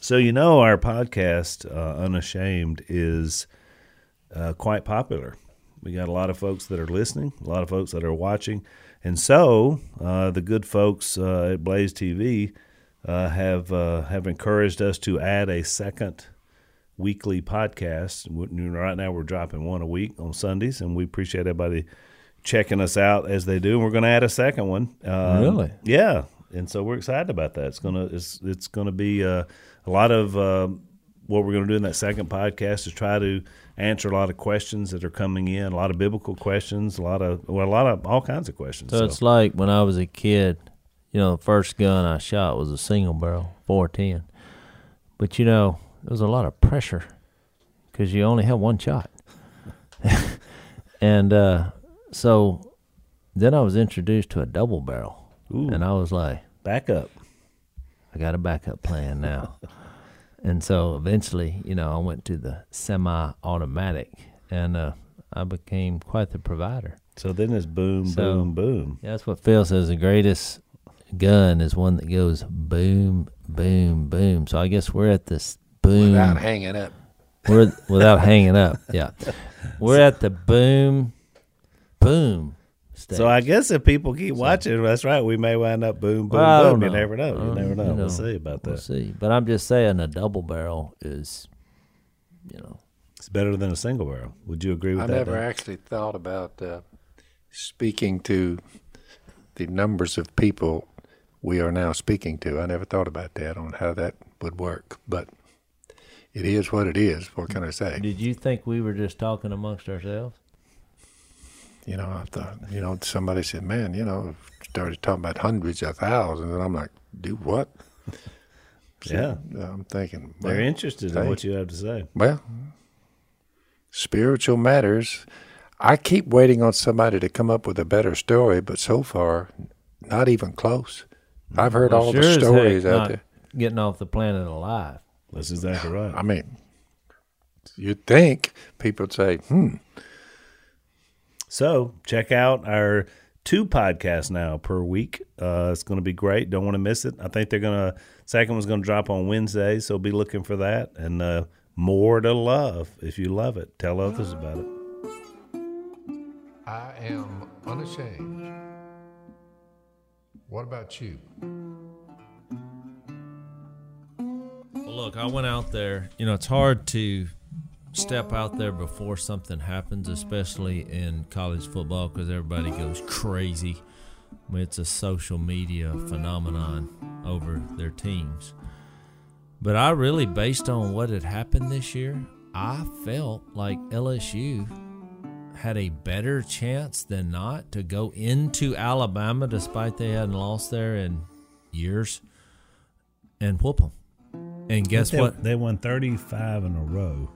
So you know our podcast, uh, Unashamed, is uh, quite popular. We got a lot of folks that are listening, a lot of folks that are watching, and so uh, the good folks uh, at Blaze TV uh, have uh, have encouraged us to add a second weekly podcast. Right now, we're dropping one a week on Sundays, and we appreciate everybody checking us out as they do. And we're going to add a second one. Um, Really? Yeah, and so we're excited about that. It's gonna it's it's gonna be uh, a lot of uh, what we're going to do in that second podcast is try to answer a lot of questions that are coming in, a lot of biblical questions, a lot of well, a lot of all kinds of questions. So, it's like when I was a kid, you know, the first gun I shot was a single barrel, 410. But, you know, there was a lot of pressure because you only had one shot. and uh, so then I was introduced to a double barrel. Ooh. And I was like, back up. I got a backup plan now. and so eventually, you know, I went to the semi automatic and uh, I became quite the provider. So then it's boom, So- boom, boom. Yeah, that's what Phil says. The greatest gun is one that goes boom, boom, boom. So I guess we're at this boom. without hanging up. we're without hanging up. Yeah, we're at the boom, boom. Stage. So I guess if people keep watching, that's right. We may wind up boom, boom, Well, boom. You never know. You never know. you know, We'll see about that. we'll see. But I'm just saying, a double barrel is, you know, It's better than a single barrel. Would you agree with I that? I never Dan? actually thought about uh, speaking to the numbers of people we are now speaking to. I never thought about that on how that would work, but it is what it is. What can I say? did you think we were just talking amongst ourselves? You know, I thought, you know, somebody said, man, you know, started talking about hundreds of thousands, and I'm like, do what? Yeah. I'm thinking, They're well, interested in what you have to say. Well, spiritual matters. I keep waiting on somebody to come up with a better story, but so far, not even close. I've heard Well, all sure the stories out there. Getting off the planet alive. That's exactly right. I mean, you'd think people would say, hmm, So check out our two podcasts now per week. Uh, it's going to be great. Don't want to miss it. I think they're going to second one's going to drop on Wednesday, so be looking for that. And uh, more to love. If you love it, tell others about it. I am unashamed. What about you? Look, I went out there. You know, it's hard to step out there before something happens, especially in college football, because everybody goes crazy. I mean, it's a social media phenomenon over their teams. But I really, based on what had happened this year, I felt like LSU had a better chance than not to go into Alabama, despite they hadn't lost there in years, and whoop them. And guess they, what? They won 35 in a row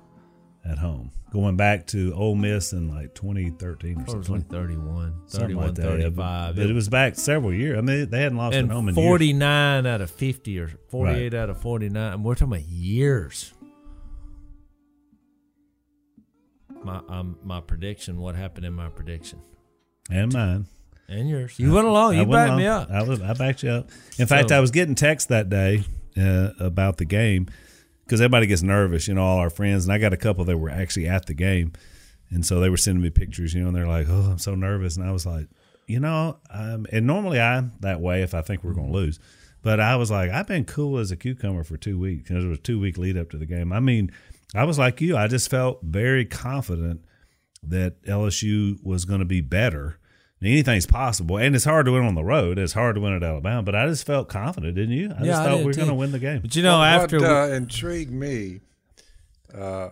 at home, going back to Ole Miss in like 2013 or something. like 31, Something like that, yeah, but- 35. But, it was back several years. I mean, they hadn't lost at home in years. 49 out of 50 or 48 out of 49. And we're talking about years. My um, my prediction, what happened in my prediction. And mine. And yours. You went along. You went backed me up. I was. I backed you up. In fact, I was getting texts that day uh, about the game because everybody gets nervous. You know, all our friends, and I got a couple that were actually at the game, and so they were sending me pictures. You know, and they're like, "Oh, I'm so nervous," and I was like, "You know," um, and normally I'm that way if I think we're going to lose. But I was like, I've been cool as a cucumber for two weeks. You there was a two week lead up to the game. I mean, I was like you. I just felt very confident that LSU was going to be better. Anything's possible, and it's hard to win on the road. It's hard to win at Alabama, but I just felt confident, didn't you? I Yeah, just thought did we were going to win the game. But you know, what, after what we- uh, intrigued me, uh,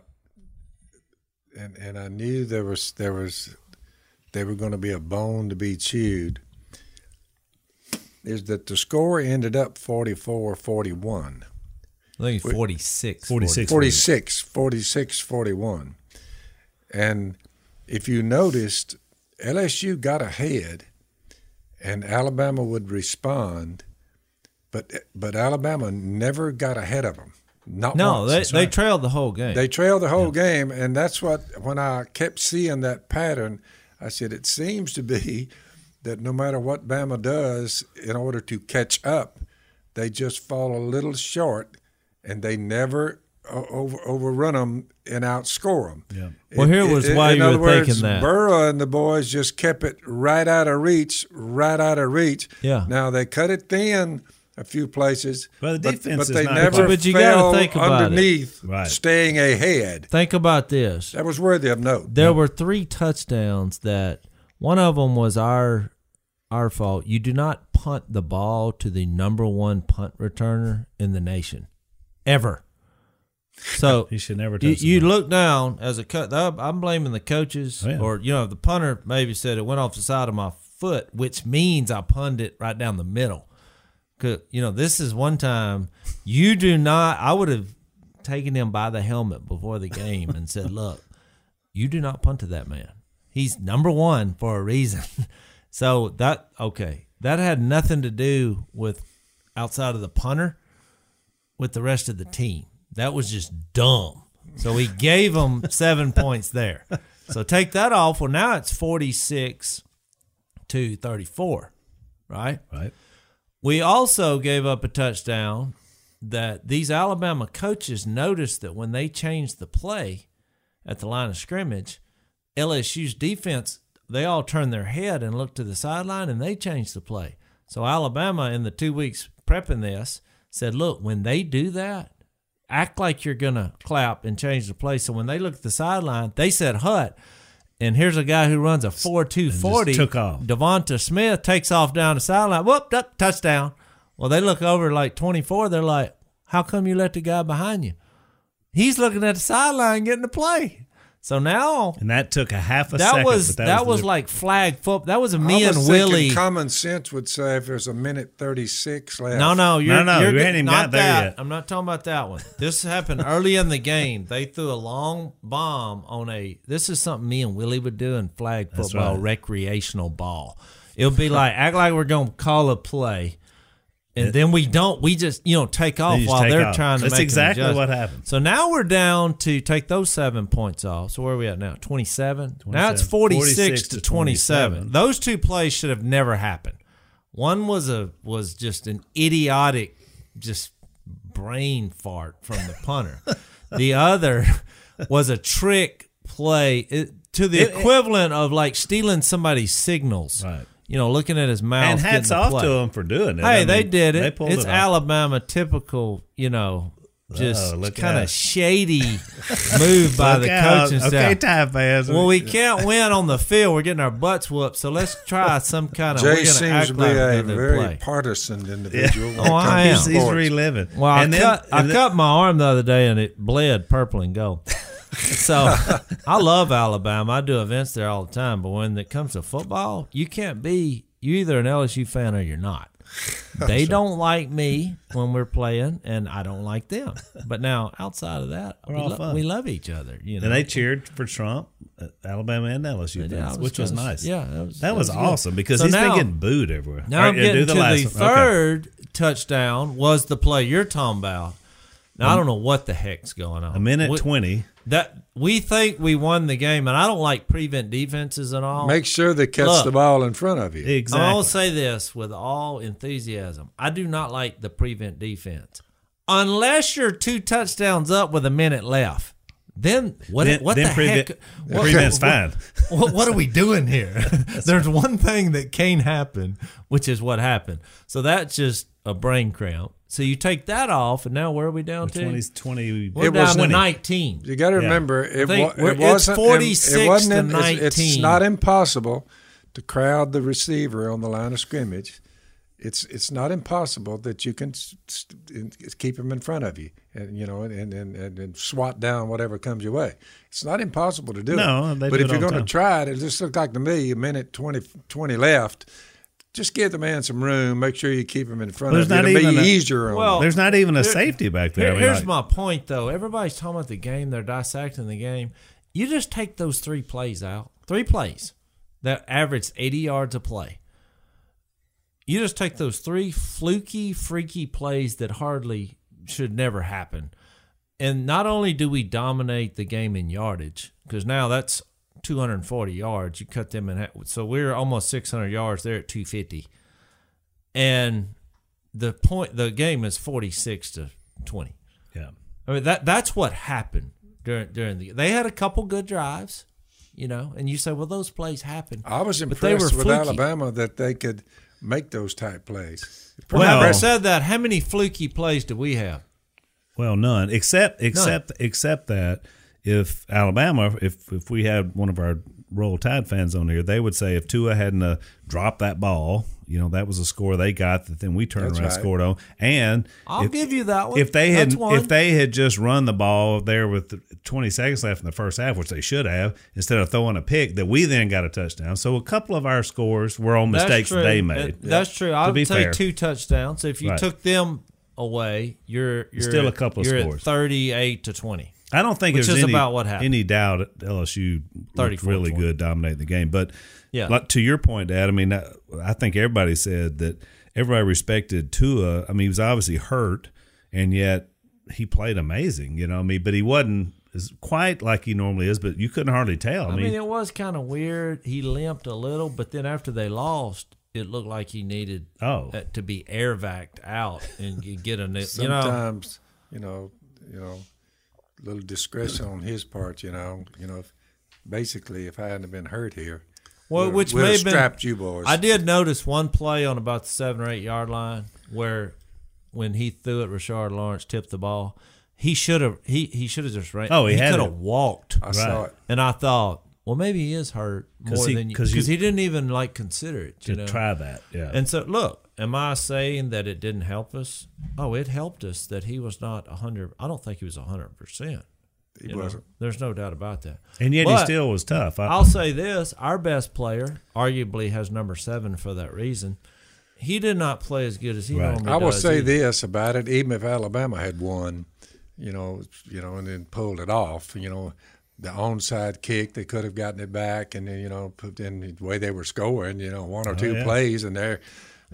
and and I knew there was there was there were going to be a bone to be chewed. Is that the score ended up 44-41. I think it's 46. 46. 46, 46, 41. And if you noticed, LSU got ahead and Alabama would respond, but but Alabama never got ahead of them. Not No, once. they, That's they right. trailed the whole game. They trailed the whole game, and that's what when I kept seeing that pattern, I said it seems to be that no matter what Bama does in order to catch up, they just fall a little short, and they never over, overrun them and outscore them. Yeah. Well, here was in, why in you other were words, thinking that. Burrow and the boys just kept it right out of reach, right out of reach. Yeah. Now they cut it thin a few places. Well, the but- defense but, is they never But you fell think about it. underneath, Right. staying ahead. Think about this. That was worthy of note. There were three touchdowns that one of them was our our fault. You do not punt the ball to the number one punt returner in the nation, ever. So He should never you, you look down as a cut. I'm blaming the coaches, Oh, yeah. or you know, the punter maybe said it went off the side of my foot, which means I punned it right down the middle. 'Cause, you know, this is one time you do not. I would have taken him by the helmet before the game and said, "Look, you do not punt to that man. He's number one for a reason." so that okay, that had nothing to do with outside of the punter with the rest of the team. That was just dumb. So he gave them seven points there. So take that off. Well, now it's 46 to 34, right? right. We also gave up a touchdown that these Alabama coaches noticed that when they changed the play at the line of scrimmage, LSU's defense, they all turned their head and looked to the sideline and they changed the play. So Alabama, in the two weeks prepping this, said, look, when they do that, act like you're going to clap and change the play. So when they look at the sideline, they said hut. And here's a guy who runs a 4 2 40. took off. Devonta Smith takes off down the sideline. Whoop, up, touchdown. Well, they look over like 24. They're like, how come you let the guy behind you? He's looking at the sideline getting the play. So now And that took a half a that second. was but that, was, the- like flag football. That was a I me was and Willie. Common sense would say if there's a minute 36 left. No, no, you're, No, no, you're we get- ain't even not got there that. yet. I'm not talking about that one. This happened early in the game. They threw a long bomb on a. This is something me and Willie would do in flag football, right. recreational ball. It'll be like act like we're gonna call a play, and then we don't. We just you know take off while take they're off. trying to. That's exactly what happened. So now we're down to take those seven points off. So where are we at now? Twenty seven. Now it's forty six 46 to twenty seven. 27. Those two plays should have never happened. One was a was just an idiotic, just brain fart from the punter. the other was a trick play it, to the equivalent of like stealing somebody's signals. Right. You know, looking at his mouth. and hats off play. to them for doing it. Hey, I they did it. They it's it. Alabama typical, you know, just Oh, kind of shady move by Look the out. coaching Okay, time fans. Well, we can't win on the field. We're getting our butts whooped. So let's try some kind of. we're Jay seems act to be like a we're gonna very play. partisan individual. when it Oh, I am. he's, he's reliving. Well, I then, cut I then- cut my arm the other day and it bled purple and gold. So I love Alabama. I do events there all the time. But when it comes to football, you can't be you either an LSU fan or you're not. They don't like me when we're playing, and I don't like them. But now, outside of that, we, lo- we love each other. You know, And they cheered for Trump, uh, Alabama and LSU, fans, which was kinda- nice. Yeah, that was that was, good. awesome because So he's now- been getting booed everywhere. Now All I'm right, getting do to last the one. Okay. third touchdown was the play you're talking about. Now I don't know what the heck's going on. A minute We- twenty. That we think we won the game, and I don't like prevent defenses at all. Make sure they catch Look. the ball in front of you. Exactly. I'll say this with all enthusiasm. I do not like the prevent defense, unless you're two touchdowns up with a minute left. Then what? Then- what then the prevent- heck? What, prevent's fine. What, what are we doing here? There's one thing that can happen, which is what happened. So that's just a brain cramp. So you take that off, and now where are we down to? 20, 20 We're It down was to 19. You got to Yeah. remember, it, think wa- it wasn't. 46 it wasn't. to in- it's- It's not impossible to crowd the receiver on the line of scrimmage. It's it's not impossible that you can s- s- keep him in front of you, and you know, and and, and, and swat down whatever comes your way. It's not impossible to do No, it. they but do if it you're going to try it, it just looked like to me a minute 20, 20 left. Just give the man some room. Make sure you keep him in front There's of you. not It'll even be a- easier on Well. There's not even a Here- safety back there. Here- I mean, here's like- my point, though. Everybody's talking about the game; they're dissecting the game. You just take those three plays out, three plays that averaged 80 yards a play. You just take those three fluky, freaky plays that hardly should never happen, and not only do we dominate the game in yardage, because now that's 240 yards. You cut them in half, so we're almost 600 yards. They're at 250, and the point the game is 46 to 20 Yeah. I mean that that's what happened during during the. They had a couple good drives, you know, and you say, well, those plays happen. I was But they impressed were with fluky. Alabama that they could make those type plays. Well, Well- having said that, how many fluky plays do we have? Well, none except except except that if Alabama, if if we had one of our Roll Tide fans on here, they would say if Tua hadn't uh, dropped that ball, you know, that was a score they got that then we turned That's around and right. scored on. And I'll if, give you that one. if they had one. if they had just run the ball there with 20 seconds left in the first half, which they should have, instead of throwing a pick, that we then got a touchdown. So a couple of our scores were on mistakes that they made. That- That's true. I be would say fair. two touchdowns. If you Right. took them away, you're you're Still a couple of you're scores. At Thirty-eight to twenty. I don't think Which there's any, about what happened. any doubt LSU looked really 20. good dominating the game. But Yeah. like, to your point, Dad, I mean, I I think everybody said that everybody respected Tua. I mean, he was obviously hurt, and yet he played amazing. You know, I mean, but he wasn't as quite like he normally is. But you couldn't hardly tell. I, I mean, mean, it was kind of weird. He limped a little, but then after they lost, it looked like he needed Oh. uh, to be air vaced out and g- get a new. You know, Sometimes, you know, you know, little discretion on his part. You know, you know, if, basically, if I hadn't been hurt here, well, we'd- which we'd may have have been. strapped you boys. I did notice one play on about the seven or eight yard line where when he threw it, Rashard Lawrence tipped the ball. He should have. He he should have just ran. Oh, he had could have walked. I saw it. And I thought, well, maybe he is hurt more he- than 'cause because he didn't even like consider it. You to know, try that, yeah. And so, look, am I saying that it didn't help us? Oh, it helped us that he was not a hundred. I don't think he was a hundred percent. he you wasn't. There's no doubt about that. And yet he still was tough. I, I'll say this: our best player, arguably, has number seven for that reason. He did not play as good as he Right. normally I will does say either. this about it: even if Alabama had won, you know, you know, and then pulled it off, you know, the onside kick, they could have gotten it back, and then you know, put in the way they were scoring, you know, one or oh, two Oh, yeah. plays, and there.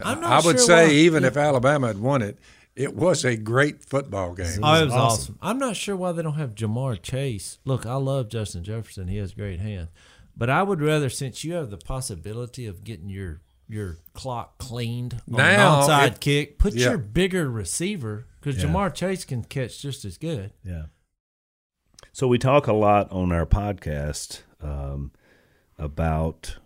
I'm not I would sure say why- even if Alabama had won it, it was a great football game. Oh, it was awesome. awesome. I'm not sure why they don't have Ja'Marr Chase. Look, I love Justin Jefferson. He has great hands. But I would rather, since you have the possibility of getting your your clock cleaned on Now, an onside if- kick, put yeah. your bigger receiver because Yeah. Ja'Marr Chase can catch just as good. yeah. So we talk a lot on our podcast um, about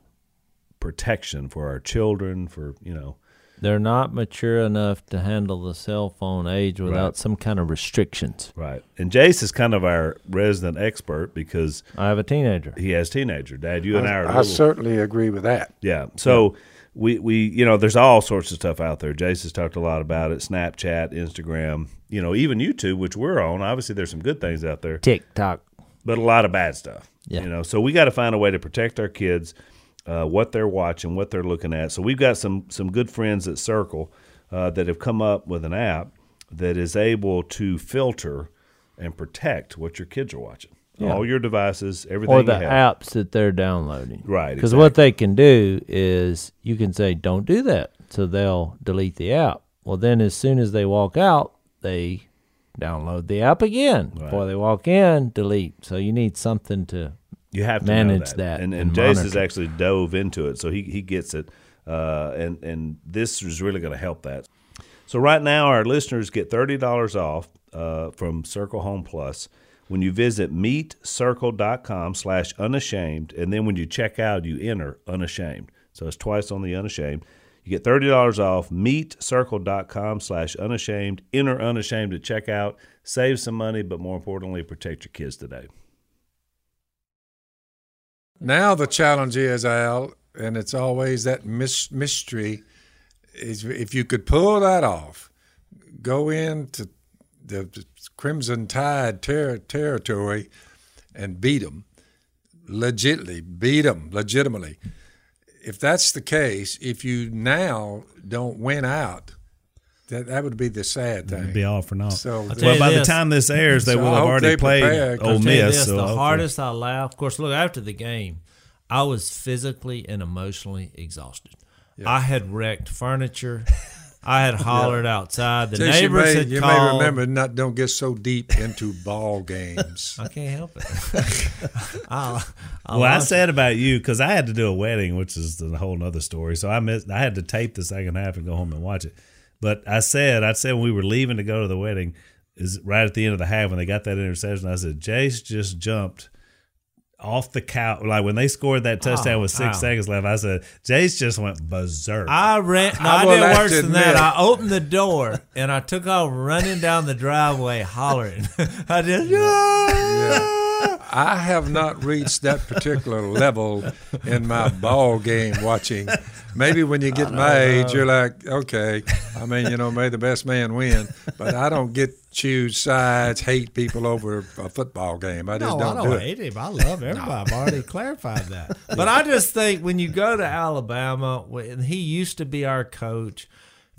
protection for our children, for you know, They're not mature enough to handle the cell phone age without Right. some kind of restrictions. right. And Jase is kind of our resident expert because I have a teenager. he has teenager. Dad, you and I are. I, little- certainly agree with that. Yeah. So we we you know there's all sorts of stuff out there. Jase has talked a lot about it. Snapchat, Instagram, you know, even YouTube, which we're on. Obviously, there's some good things out there, TikTok. but a lot of bad stuff. Yeah. You know, so we got to find a way to protect our kids, uh, what they're watching, what they're looking at. So we've got some some good friends at Circle uh, that have come up with an app that is able to filter and protect what your kids are watching. Yeah. All your devices, everything or the you have. apps that they're downloading. Right, Because what they can do is you can say, don't do that. So they'll delete the app. Well, then as soon as they walk out, they download the app again. Before they walk in, delete. So you need something to. You have to manage that. that And, and, and Jase has actually dove into it, so he he gets it. Uh, and and this is really going to help that. So right now, our listeners get thirty dollars off uh, from Circle Home Plus when you visit meetcircle.com slash unashamed, and then when you check out, you enter unashamed. So it's twice on the unashamed. You get thirty dollars off. Meetcircle.com slash unashamed. Enter unashamed to check out Save some money, but more importantly, protect your kids today. Now the challenge is Al, and it's always that mys- mystery. Is if you could pull that off, go into the Crimson Tide ter- territory and beat them, legitimately beat them, legitimately. If that's the case, if you now don't win out, that that would be the sad thing. It'd be all for naught. So tell well, you by the time this airs, they So will I have hope already they played prepare, 'cause Ole I'll tell you Miss. this, so the hopefully- hardest I laughed, of course, look, after the game, I was physically and emotionally exhausted. I had wrecked furniture. I had hollered outside. The Since you neighbors may, had you called. may remember not don't get so deep into ball games. I can't help it. I'll, I'll Well, I launch said about you because I had to do a wedding, which is a whole other story. So I missed. I had to tape the second half and go home and watch it. But I said, I said when we were leaving to go to the wedding, is right at the end of the half when they got that interception. I said, Jase just jumped off the couch. Like when they scored that touchdown Oh, with six wow. seconds left, I said, Jase just went berserk. I ran. No, I I, did worse to than that. I opened the door and I took off running down the driveway hollering. I just yeah. I have not reached that particular level in my ball game watching. Maybe when you get my age, you're like, okay, I mean, you know, may the best man win. But I don't get choose sides, hate people over a football game. I just No, don't, I do don't it. hate him. I love everybody. I've already clarified that. But I just think when you go to Alabama, and he used to be our coach,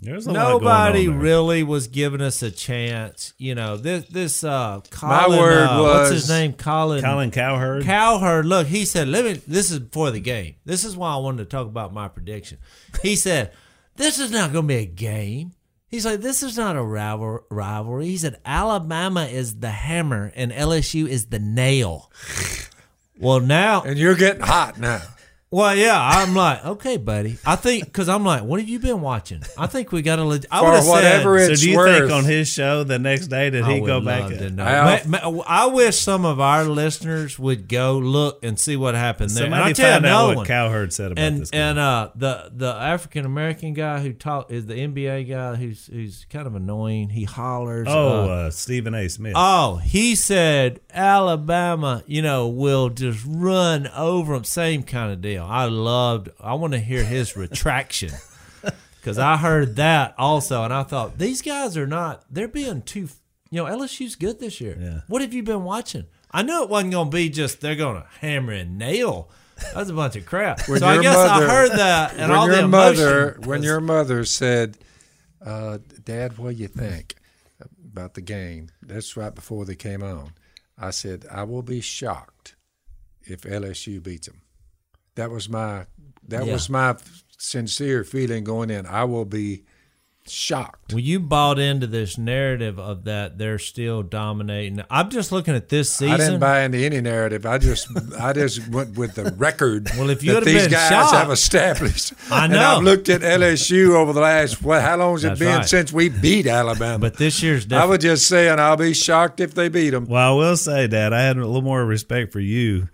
There's a lot going nobody on there. really was giving us a chance. You know, this this uh Colin, word uh, what's was- his name? Colin Colin Cowherd. Cowherd, look, he said, let me, this is before the game. This is why I wanted to talk about my prediction. He said, this is not going to be a game. He's like, this is not a rival- rivalry. He said, Alabama is the hammer and LSU is the nail. Well, now, And you're getting hot now. Well, yeah, I'm like, okay, buddy. I think, because I'm like, what have you been watching? I think we got to, leg- I For would have whatever said, it- so do you worth. think on his show the next day did he go back? to know. Al- Ma- ma- I wish some of our listeners would go look and see what happened there. And I'll tell you find out another what one. Cowherd said about and this. game. and uh the the African American guy who talk is the NBA guy who's who's kind of annoying. He hollers. oh, uh, uh, Stephen A. Smith. oh, he said Alabama, you know, will just run over them. Same kind of deal. I loved. I want to hear his retraction because I heard that also, and I thought these guys are not. They're being too. You know, LSU's good this year. Yeah. What have you been watching? I knew it wasn't going to be just they're going to hammer and nail. That's a bunch of crap. When so I guess mother- I heard that, and when all your the mother, emotion when your mother said, uh, "Dad, what do you think about the game?" That's right before they came on. I said, "I will be shocked if LSU beats them." That was my that Yeah. was my sincere feeling going in. I will be shocked. Well, you bought into this narrative of that they're still dominating. I'm just looking at this season. I didn't buy into any narrative. I just I just went with the record. Well, if you that these been guys shocked- have established, I and know. I've looked at LSU over the last what? How long has it been right. since we beat Alabama? but this year's I different. was just saying I'll be shocked if they beat them. Well, I will say, Dad, I had a little more respect for you.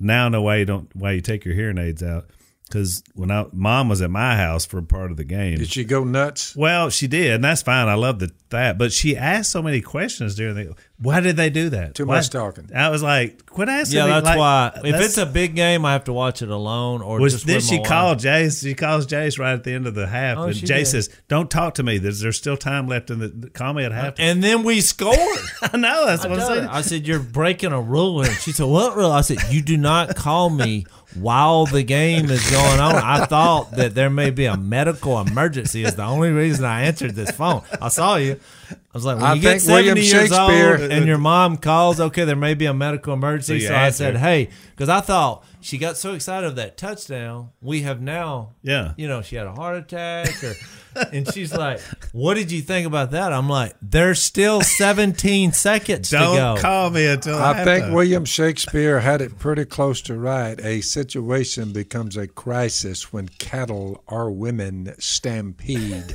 Now I know why you don't why you take your hearing aids out. Because when I mom was at my house for part of the game, Did she go nuts? well, she did, and that's fine. I love the, that, but she asked so many questions during the. Why did they do that? Too Why- much talking. I was like, quit asking. yeah, me, that's like, why. If that's- it's a big game, I have to watch it alone or was just then with she wife. called Jase? She calls Jase right at the end of the half, Oh, and she Jase did. says, "Don't talk to me. There's, there's still time left in the call me at half." Uh, and then we scored. I know that's I, what I'm saying. I said, "You're breaking a rule." And she said, "What rule?" I said, "You do not call me while the game is going on." I thought that there may be a medical emergency. Is the only reason I answered this phone. I saw you. I was like, when I you get 70 years old and your mom calls, okay, there may be a medical emergency. So So, I said, hey, because I thought she got so excited of that touchdown. We have now, Yeah. you know, she had a heart attack or. And she's like, "What did you think about that?" I'm like, "There's still 17 seconds to Don't go." call me until I think halftime. William Shakespeare had it pretty close to right. A situation becomes a crisis when cattle or women stampede.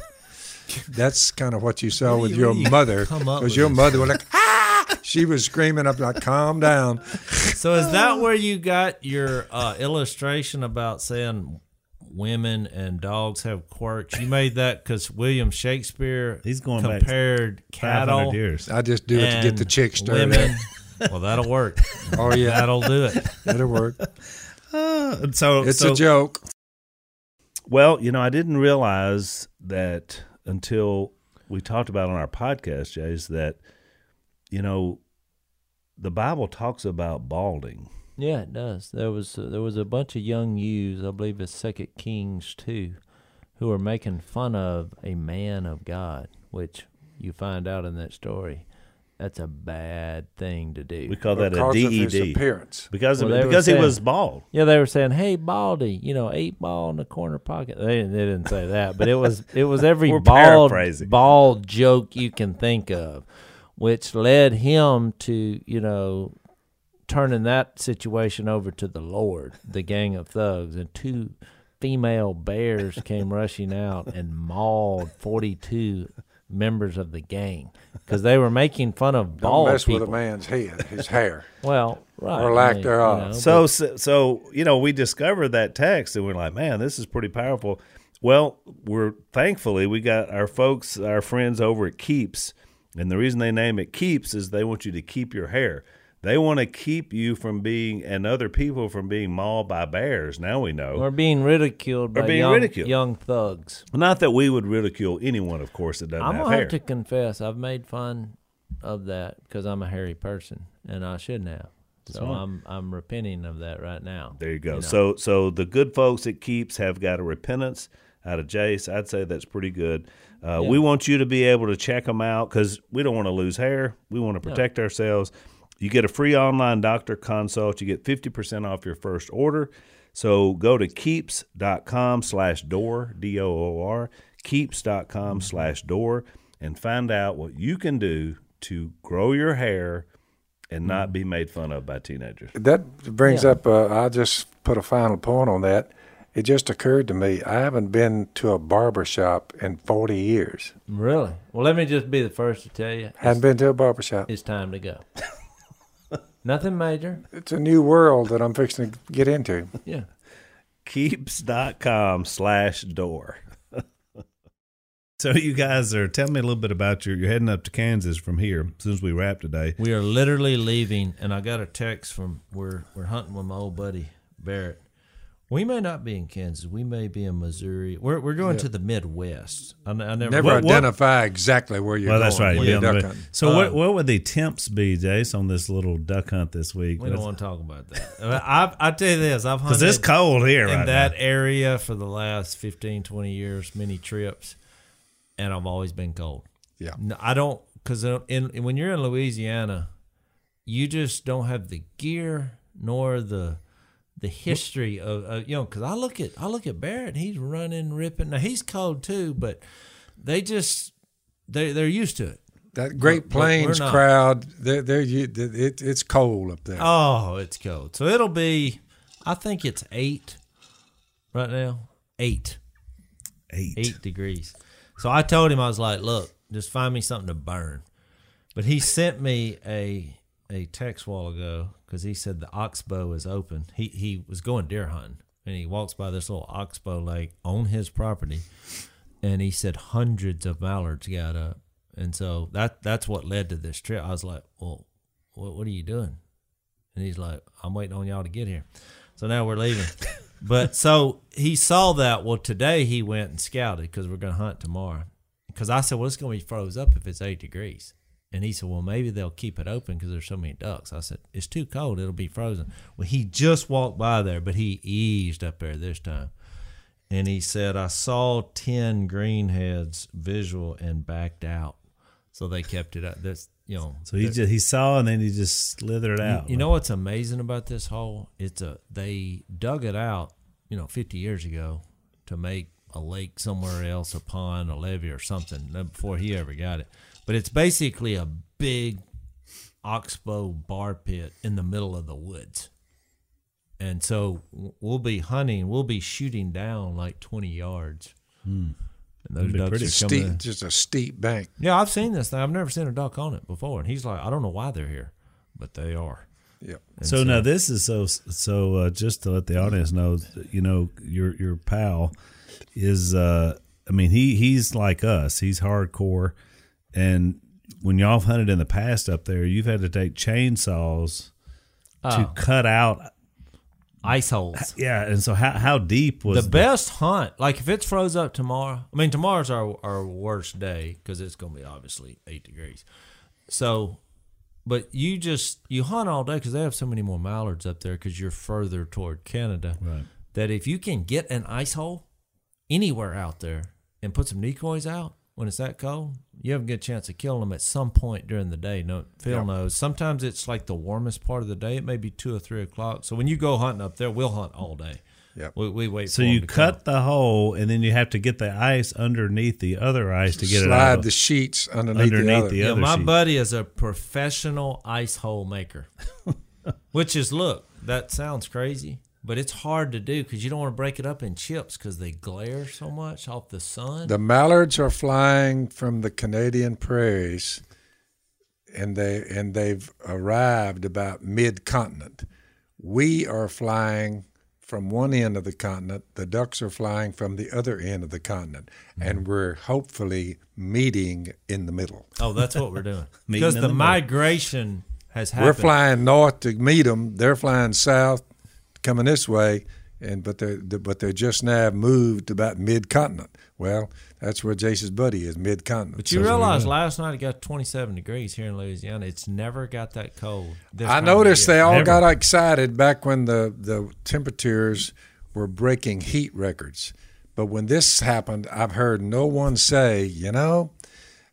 That's kind of what you saw Where with you- your where you mother. come up Was your this? mother was like, ah! She was screaming up like, calm down. So is that where you got your uh, illustration about saying women and dogs have quirks? You made that because William Shakespeare He's going back compared 500 cattle years. I just do it to get the chicks stirred women. up. Well, that'll work. Oh yeah, That'll do it. that'll work. Uh, so It's so, a joke. Well, you know, I didn't realize that until we talked about on our podcast, Jay, is that you know the Bible talks about balding. Yeah, it does. There was uh, there was a bunch of young youths, I believe it's Second Kings two, who were making fun of a man of God, which you find out in that story. That's a bad thing to do. We call that a because of his DED appearance. because Well, of, they were because he was bald. Yeah, they were saying, "Hey, Baldy, you know, eight ball in the corner pocket." They didn't, they didn't say that, but it was it was every We're bald bald joke you can think of, which led him to you know turning that situation over to the Lord, the gang of thugs, and two female bears came rushing out and mauled forty two members of the gang because they were making fun of Don't mess people. with a man's head, his hair. Well, right, Or lack thereof. you know, So, so, so, you know, we discovered that text and we're like, man, this is pretty powerful. Well, we're thankfully we got our folks, our friends over at Keeps, and the reason they name it Keeps is they want you to keep your hair. They want to keep you from being and other people from being mauled by bears. Now we know. Or being ridiculed by being young, ridiculed. young thugs. Not that we would ridicule anyone, of course, that doesn't I'm have gonna hair. have to confess, I've made fun of that because I'm a hairy person, and I shouldn't have. So right. I'm I'm repenting of that right now. There you go. know. So so the good folks at Keeps have got a repentance out of Jase. I'd say that's pretty good. Uh, We want you to be able to check them out because we don't want to lose hair. We want to protect ourselves. You get a free online doctor consult. You get 50% off your first order. So go to keeps.com slash door, D O O R, keeps.com slash door, and find out what you can do to grow your hair and not be made fun of by teenagers. That brings Yeah. up, uh, I'll just put a final point on that. It just occurred to me, I haven't been to a barber shop in 40 years. Really? Well, let me just be the first to tell you, Hadn't been to a barber shop. it's time to go. Nothing major. It's a new world that I'm fixing to get into. Yeah. keeps.com slash door. So you guys are telling me a little bit about your you're heading up to Kansas from here as soon as we wrap today. We are literally leaving, and I got a text from we're we're hunting with my old buddy Barrett. We may not be in Kansas. We may be in Missouri. We're we're going to the Midwest. I, n- I never. Never What- what- identify exactly where you're well, going. that's right. when you're you're on the duck hunting. So Uh, what what would the temps be, Jase, on this little duck hunt this week? we don't want to talk about that. I I tell you this, I've hunted Because it's cold here in right that now. area for the last 15, 20 years, many trips, and I've always been cold. Yeah. No, I don't because in, in when you're in Louisiana, you just don't have the gear nor the the history of, of you know. Because I look at I look at Barrett, he's running, ripping. Now he's cold too, but they just they they're used to it. That Great Plains crowd, they're, they're, it, it's cold up there. Oh, it's cold. So it'll be. I think it's eight right now. Eight. Eight. eight degrees. So I told him I was like, "Look, just find me something to burn." But he sent me a a text while ago because he said the oxbow is open. He he was going deer hunting and he walks by this little oxbow lake on his property, and he said hundreds of mallards got up, and so that that's what led to this trip. I was like, "Well, what what are you doing?" And he's like, "I'm waiting on y'all to get here." So now we're leaving. But so he saw that. Well, today he went and scouted because we're going to hunt tomorrow. Because I said, well, it's going to be froze up if it's eight degrees. And he said, well, maybe they'll keep it open because there's so many ducks. I said, it's too cold. It'll be frozen. Well, he just walked by there, but he eased up there this time. And he said, I saw 10 greenheads visual and backed out. So they kept it up. That's, you know. So he just he saw and then he just slithered out. You, know what's amazing about this hole? It's a they dug it out, you know, 50 years ago to make a lake somewhere else, a pond, a levee, or something before he ever got it. But it's basically a big oxbow bar pit in the middle of the woods. And so we'll be hunting, we'll be shooting down like 20 yards. And those ducks pretty are coming steep, in. just a steep bank. Yeah, I've seen this thing. I've never seen a duck on it before. And he's like, I don't know why they're here, but they are. Yep. And So now this is so so. Uh, just to let the audience know, you know, your your pal is. Uh, I mean, he he's like us. He's hardcore, and when y'all hunted in the past up there, you've had to take chainsaws to Oh. cut out. ice holes. Yeah, and so how how deep was the best hunt, like if it's froze up tomorrow, I mean, tomorrow's our, our worst day because it's going to be obviously eight degrees. So, but you just, you hunt all day because they have so many more mallards up there because you're further toward Canada. Right. That if you can get an ice hole anywhere out there and put some decoys out when it's that cold, you have a good chance of killing them at some point during the day. No, Phil knows. Sometimes it's like the warmest part of the day. It may be two or three o'clock. So when you go hunting up there, we'll hunt all day. Yep. We, we wait. So for 'em you to cut come. the hole, and then you have to get the ice underneath the other ice to get it out. Slide the sheets underneath, underneath the other. the Yeah, my sheet. buddy is a professional ice hole maker. Which is look, that sounds crazy, but it's hard to do because you don't want to break it up in chips because they glare so much off the sun. The mallards are flying from the Canadian prairies, and they and they've arrived about mid continent. We are flying from one end of the continent. The ducks are flying from the other end of the continent, mm-hmm. and we're hopefully meeting in the middle. oh, that's what we're doing because the, the migration has happened. We're flying north to meet them. They're flying south, coming this way, and but they but they just now moved about mid continent. Well, that's where Jase's buddy is, mid continent. But you realize last night it got 27 degrees here in Louisiana. It's never got that cold. I noticed they all Never. got excited back when the the temperatures were breaking heat records. But when this happened, I've heard no one say, you know,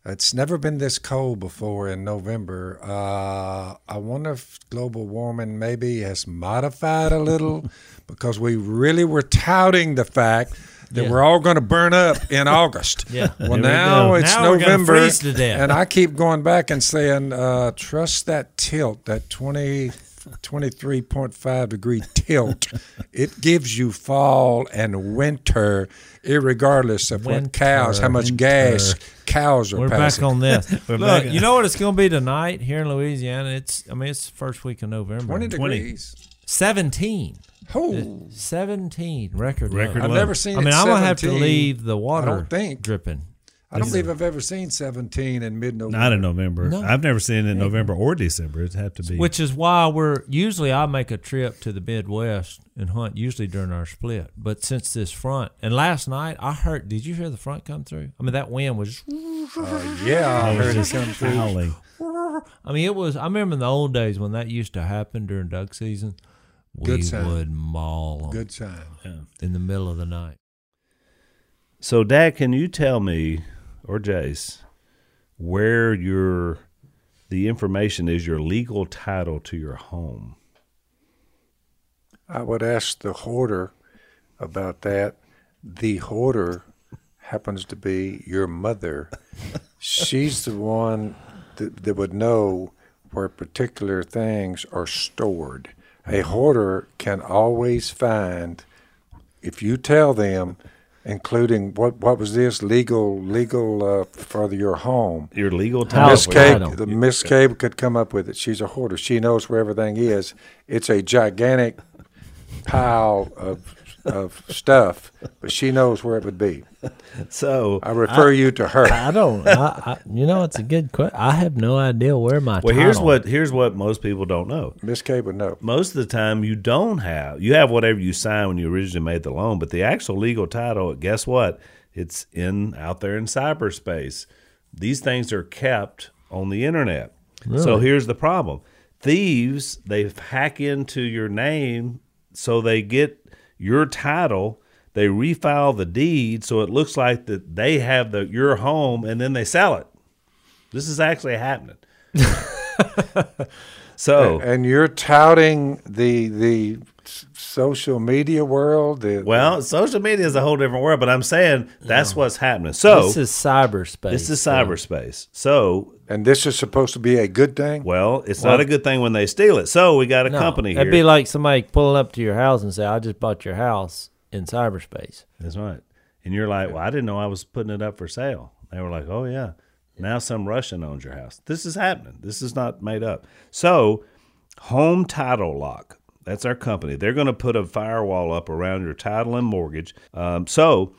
it's never been this cold before in November. Uh, I wonder if global warming maybe has modified a little because we really were touting the fact that Yeah. we're all going to burn up in August. Yeah. Well, we now go. it's Now November, and I keep going back and saying, uh, trust that tilt, that 20, 23.5 degree tilt. it gives you fall and winter, irregardless of what cows, how much Winter. gas cows are We're passing. back on this. Look, you know what it's going to be tonight here in Louisiana? It's I mean it's the first week of November. 20 20. degrees. 17. Oh, 17 record. Record low. I've never seen I mean, I'm gonna have to leave the water I don't think. dripping. I don't believe I've ever seen 17 in mid November. Not in November. No. I've never seen it in November or December. It'd have to be. Which is why we're usually I make a trip to the Midwest and hunt usually during our split. But since this front and last night I heard did you hear the front come through? I mean that wind was Uh, yeah, I I was heard it come through. howling. I mean it was I remember in the old days when that used to happen during duck season. We Good sign. would maul 'em Good sign. in the middle of the night. So, Dad, can you tell me, or Jase, where your the information is your legal title to your home? I would ask the hoarder about that. The hoarder happens to be your mother. She's the one that, that would know where particular things are stored. A hoarder can always find, if you tell them, including what what was this legal legal uh, for your home. Your legal How- title. Miss for- Cabe, the Miss Cabe could come up with it. She's a hoarder. She knows where everything is. It's a gigantic pile of of stuff, but she knows where it would be. So, I refer you to her. I don't. I, I, you know, it's a good question. I have no idea where my. well, here's what here's what most people don't know. Miss Cabe would know. Most of the time, you don't have you have whatever you signed when you originally made the loan, but the actual legal title, guess what? It's in out there in cyberspace. These things are kept on the internet. So here's the problem: thieves they hack into your name, so they get your title. They refile the deed so it looks like that they have the your home, and then they sell it. This is actually happening. so And you're touting the the social media world. The, Well, social media is a whole different world, but I'm saying that's what's happening. So This is cyberspace. this is so- cyberspace. So, and this is supposed to be a good thing. well, it's not a good thing when they steal it. So we got a No, company That'd be like somebody pulling up to your house and say, "I just bought your house in cyberspace." that's right. And you're like, well, I didn't know I was putting it up for sale. They were like, oh yeah, now some Russian owns your house. This is happening. This is not made up. So, Home Title Lock. That's our company. They're going to put a firewall up around your title and mortgage. Um, so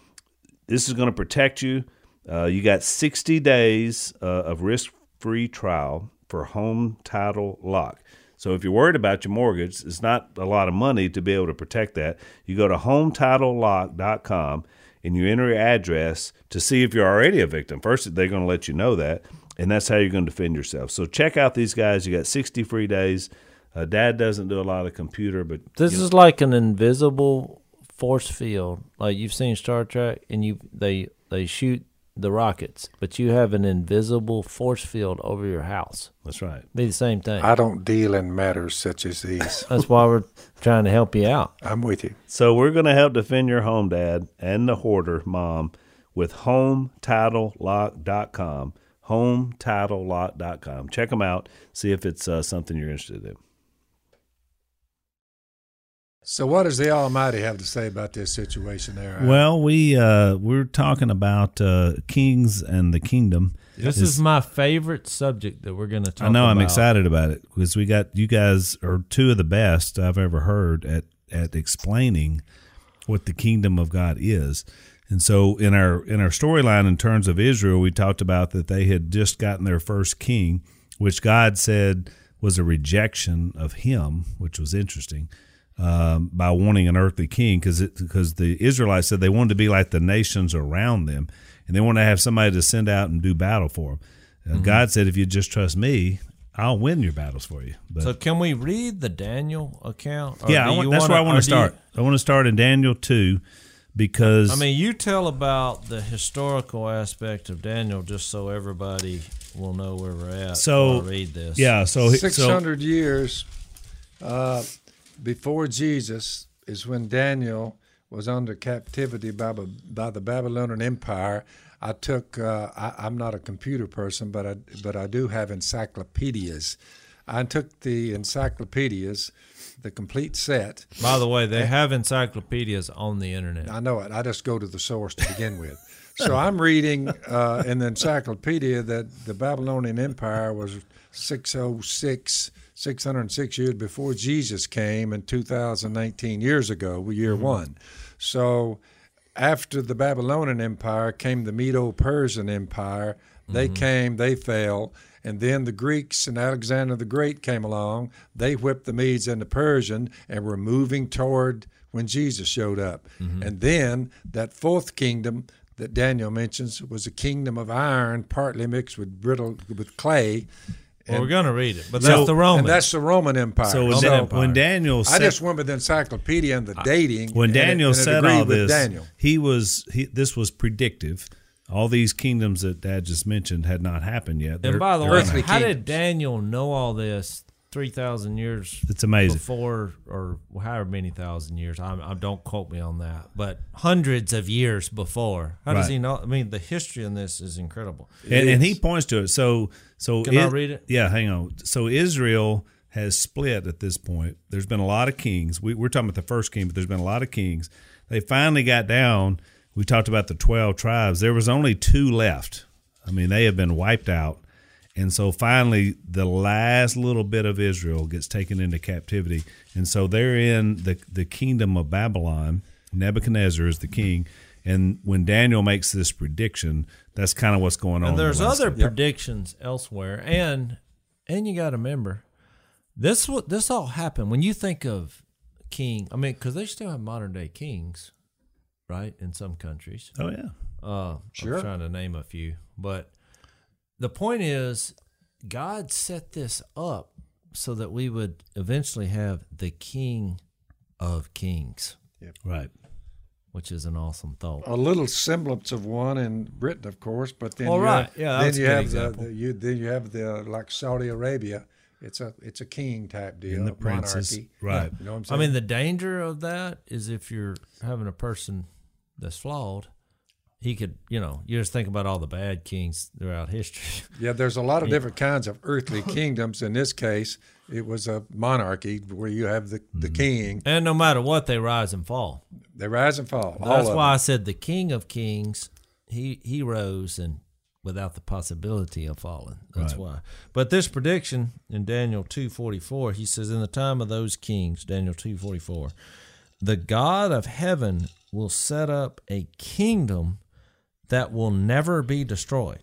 this is going to protect you. Uh, you got 60 days uh, of risk free trial for home title lock. So if you're worried about your mortgage, it's not a lot of money to be able to protect that. You go to hometitlelock.com and you enter your address to see if you're already a victim. First, they're going to let you know that, and that's how you're going to defend yourself. So check out these guys. You got 60 free days. Uh, Dad doesn't do a lot of computer, but This is like an invisible force field, like you've seen Star Trek, and you they they shoot the rockets, but you have an invisible force field over your house. that's right. Be the same thing. I don't deal in matters such as these. That's why we're trying to help you out. I'm with you. So we're going to help defend your home, Dad, and the hoarder mom with HomeTitleLock.com. HomeTitleLock.com. Check them out. See if it's uh, something you're interested in. So, what does the Almighty have to say about this situation there? Well, we uh, we're talking about uh, kings and the kingdom. This is my favorite subject that we're going to talk I know I'm excited about it because we got you guys are two of the best I've ever heard at at explaining what the kingdom of God is. And so in our in our storyline in terms of Israel, we talked about that they had just gotten their first king, which God said was a rejection of him, which was interesting. Um, by wanting an earthly king, because because the Israelites said they wanted to be like the nations around them, and they wanted to have somebody to send out and do battle for them. Uh, Mm-hmm. God said, "If you just trust me, I'll win your battles for you." But So can we read the Daniel account? Or yeah, I want, that's wanna- where I want to do you- start. I want to start in Daniel two, because I mean, you tell about the historical aspect of Daniel, just so everybody will know where we're at. So, before I read this. yeah. So six hundred so years uh, before Jesus is when Daniel was under captivity by, by the Babylonian Empire. I took. Uh, I, I'm not a computer person, but I but I do have encyclopedias. I took the encyclopedias, the complete set. By the way, they have encyclopedias on the internet. I know it. I just go to the source to begin with. So I'm reading uh, in the encyclopedia that the Babylonian Empire was 606, 606 years before Jesus came and 2019 years ago, year mm-hmm. one. So after the Babylonian Empire came the Medo Persian Empire. They mm-hmm. came, they fell. And then the Greeks and Alexander the Great came along. They whipped the Medes and the Persian and were moving toward when Jesus showed up. Mm-hmm. And then that fourth kingdom that Daniel mentions was a kingdom of iron, partly mixed with brittle with clay. Well, we're going to read it, but So- that's the Roman. And that's the Roman Empire. so when, Roman Empire. when Daniel I just went with the encyclopedia and the dating. when and it- Daniel and it said agreed all with this, Daniel. he was he, this was predictive. All these kingdoms that Dad just mentioned had not happened yet. and They're- by the way, earthly how did. Daniel know all this 3,000 years It's amazing. before, or however many thousand years? I, I Don't quote me on that, but hundreds of years before. How does he know? I mean, the history in this is incredible. and, and he points to it. So, so Can I read it? Yeah, hang on. So Israel has split at this point. There's been a lot of kings. We, we're talking about the first king, but there's been a lot of kings. They finally got down. We talked about the twelve tribes. There was only two left. I mean, they have been wiped out. And so finally, the last little bit of Israel gets taken into captivity. And so they're in the, the kingdom of Babylon. Nebuchadnezzar is the king. And when Daniel makes this prediction, that's kind of what's going on. And in the there's last- other predictions elsewhere, and and you got to remember this. What this all happened when you think of king. I mean, because they still have modern day kings, right? In some countries, Oh, yeah. uh, Sure. I'm trying to name a few, but the point is, God set this up so that we would eventually have the King of Kings, Right. which is an awesome thought. a little semblance of one in Britain, of course, but then Well, you right. have, Yeah, then you have the, the you then you have the like Saudi Arabia. It's a it's a king type deal, And the princes. monarchy. Right. You know what I'm saying? I mean, the danger of that is if you're having a person that's flawed, he could, you know, you just think about all the bad kings throughout history. yeah, there's a lot of different kinds of earthly kingdoms. In this case, it was a monarchy where you have the, Mm-hmm. the king. and no matter what, they rise and fall. They rise and fall. That's why I said the King of Kings, he he rose and without the possibility of falling. That's Right. why. But this prediction in Daniel two forty four, he says, in the time of those kings, Daniel two forty four, the God of heaven will set up a kingdom that will never be destroyed.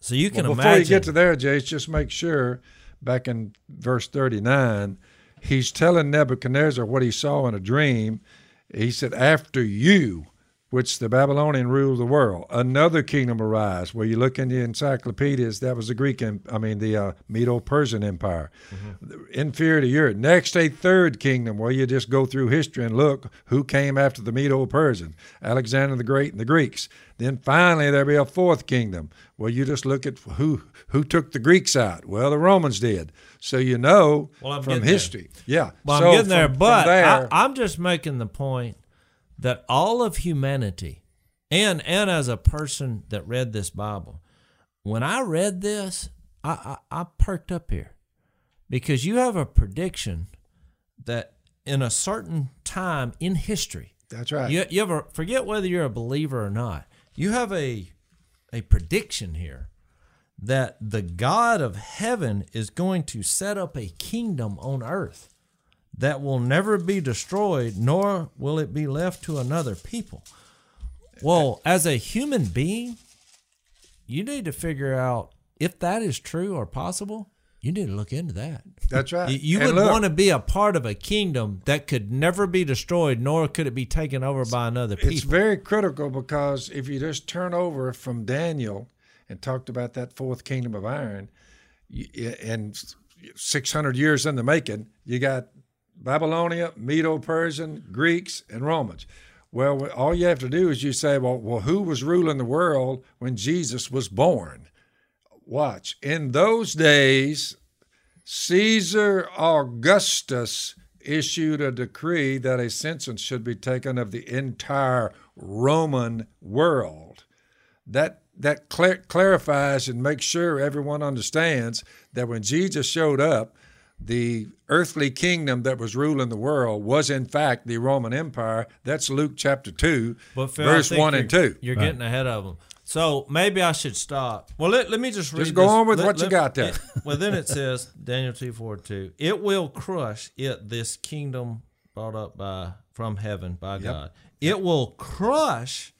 So you can Well, before imagine. you get to there, Jase, just make sure back in verse 39, he's telling Nebuchadnezzar what he saw in a dream. He said, After you, which the Babylonian rule the world, another kingdom arise. Where you look in the encyclopedias, that was the Greek, I mean, the uh, Medo Persian Empire. Inferior to Europe. Next, a third kingdom, where you just go through history and look who came after the Medo Persian Alexander the Great and the Greeks. Then finally, there'll be a fourth kingdom, where you just look at who who took the Greeks out. Well, the Romans did. So you know Well, I'm from getting there. history. Yeah. Well, so I'm getting there, from- from but there, I, I'm just making the point that all of humanity, and and as a person that read this Bible, when I read this, I, I, I perked up here because you have a prediction that in a certain time in history. That's right. You, you ever forget whether you're a believer or not? You have a a prediction here that the God of heaven is going to set up a kingdom on earth that will never be destroyed, nor will it be left to another people. Well, as a human being, you need to figure out if that is true or possible. You need to look into that. That's right. You- You would look, want to be a part of a kingdom that could never be destroyed, nor could it be taken over by another people. It's very critical because if you just turn over from Daniel and talked about that fourth kingdom of iron, and 600 years in the making, you got Babylonia, Medo Persian, Greeks, and Romans. Well, all you have to do is you say, well, well, who was ruling the world when Jesus was born? Watch. In those days, Caesar Augustus issued a decree that a census should be taken of the entire Roman world. That that clar- clarifies and makes sure everyone understands that when Jesus showed up, the earthly kingdom that was ruling the world was in fact the Roman Empire. That's Luke chapter two, But Phil, verse one and two. You're getting ahead of them. So maybe I should stop. Well, let, let me just read. Just go this. on with Let- what you got there. it- well, then it says Daniel two four two. It will crush it. This kingdom brought up by from heaven by God. It will crush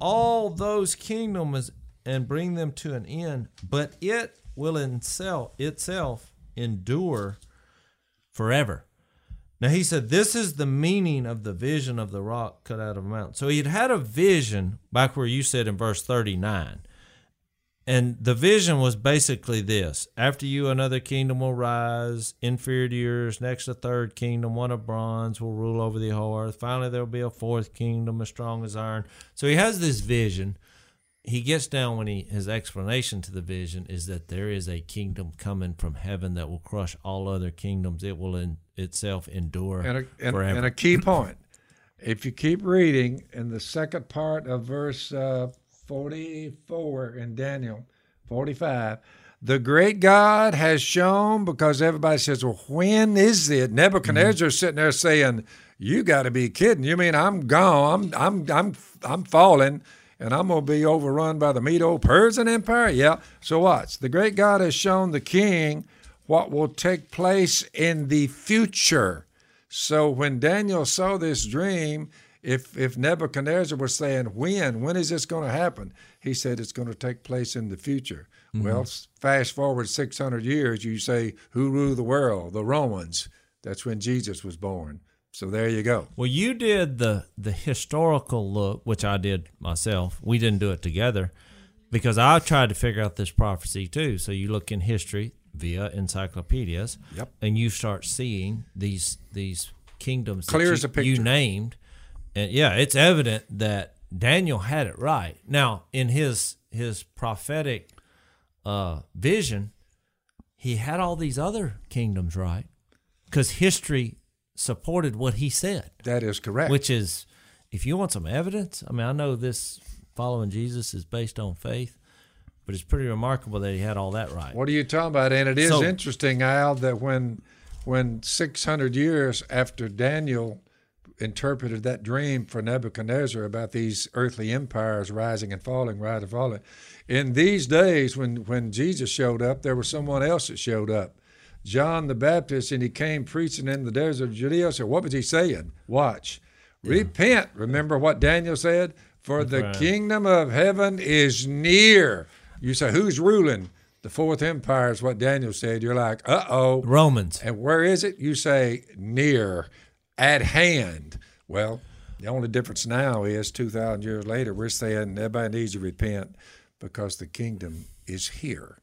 all those kingdoms and bring them to an end. But it will itself itself endure forever. Now he said, This is the meaning of the vision of the rock cut out of a mountain. So he'd had a vision back where you said in verse 39. And the vision was basically this After you, another kingdom will rise, inferior to yours. Next, a third kingdom, one of bronze, will rule over the whole earth. Finally, there will be a fourth kingdom, as strong as iron. So he has this vision. He gets down when he his explanation to the vision is that there is a kingdom coming from heaven that will crush all other kingdoms. It will in itself endure And a, and, forever. and a key point. If you keep reading in the second part of verse uh, 44 in Daniel 45, the great God has shown, because everybody says, well, when is it? Nebuchadnezzar's sitting there saying, you got to be kidding. You mean I'm gone? I'm, I'm, I'm, I'm falling and I'm going to be overrun by the Medo Persian Empire? Yeah. So watch. The great God has shown the king what will take place in the future. So when Daniel saw this dream, if if Nebuchadnezzar was saying when, when is this going to happen? He said it's going to take place in the future. Mm-hmm. Well, fast forward 600 years, you say who ruled the world? The Romans. That's when Jesus was born. So there you go. Well, you did the the historical look, which I did myself. We didn't do it together because I tried to figure out this prophecy too. So you look in history via encyclopedias, Yep. and you start seeing these these kingdoms that Clear you, a picture. you named, and yeah, it's evident that Daniel had it right. Now, in his his prophetic uh, vision, he had all these other kingdoms right because history supported what he said That is correct. which is if you want some evidence i mean i know this following jesus is based on faith but it's pretty remarkable that he had all that right What are you talking about? And it is So- interesting, Al, that when when 600 years after Daniel interpreted that dream for Nebuchadnezzar about these earthly empires rising and falling, rising and falling, in these days when when Jesus showed up, there was someone else that showed up. John the Baptist, and he came preaching in the desert of Judea. So what was he saying? Watch. Repent. Remember what Daniel said? For the right. kingdom of heaven is near. You say, who's ruling? The fourth empire is what Daniel said. You're like, uh oh. romans And where is it? You say, near, at hand. Well, the only difference now is 2,000 years later, we're saying everybody needs to repent because the kingdom is here.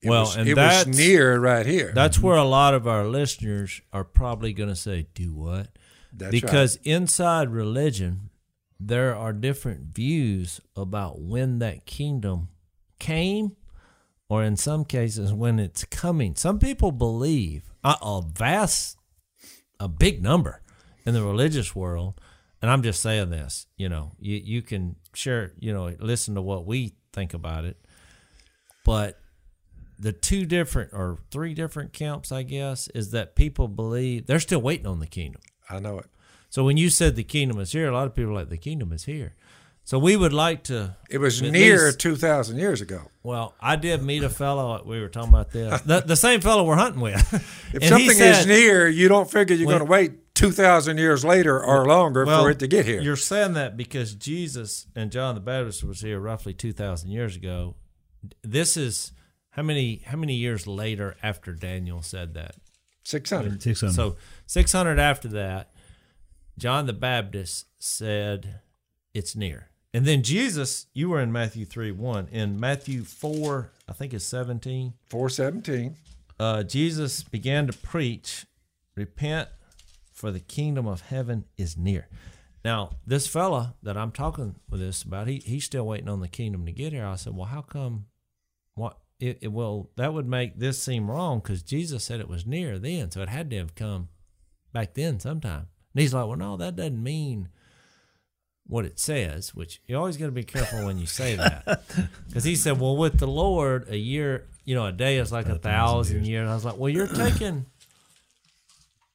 It Well, was, and it that's- was near right here. that's where a lot of our listeners are probably going to say do what? That's because inside religion there are different views about when that kingdom came or in some cases when it's coming. Some people believe a, a vast a big number in the religious world and i'm just saying this you know you, you can share you know listen to what we think about it but the two different or three different camps i guess is that people believe they're still waiting on the kingdom I know it. So when you said the kingdom is here, a lot of people are like the kingdom is here. So we would like to. It was near least- 2,000 years ago. Well, I did meet a fellow. We were talking about this. The, the same fellow we're hunting with. If something is near, you don't figure you're going to wait 2,000 years later or longer Well, for it to get here. You're saying that because Jesus and John the Baptist was here roughly two thousand years ago. This is how many how many years later after Daniel said that? 600. Six hundred. So six hundred after that, John the Baptist said it's near. And then Jesus, you were in Matthew three one. In Matthew four, I think it's seventeen. 417. uh, Jesus began to preach, repent, for the kingdom of heaven is near. Now, this fella that I'm talking with this about, he he's still waiting on the kingdom to get here. I said, well, how come? It, it well, that would make this seem wrong because Jesus said it was near then, so it had to have come back then sometime. And he's like, well, no, that doesn't mean what it says. Which you always got to be careful when you say that, because he said, well, with the Lord, a year, you know, a day is like a, thousand years. And I was like, well, you're taking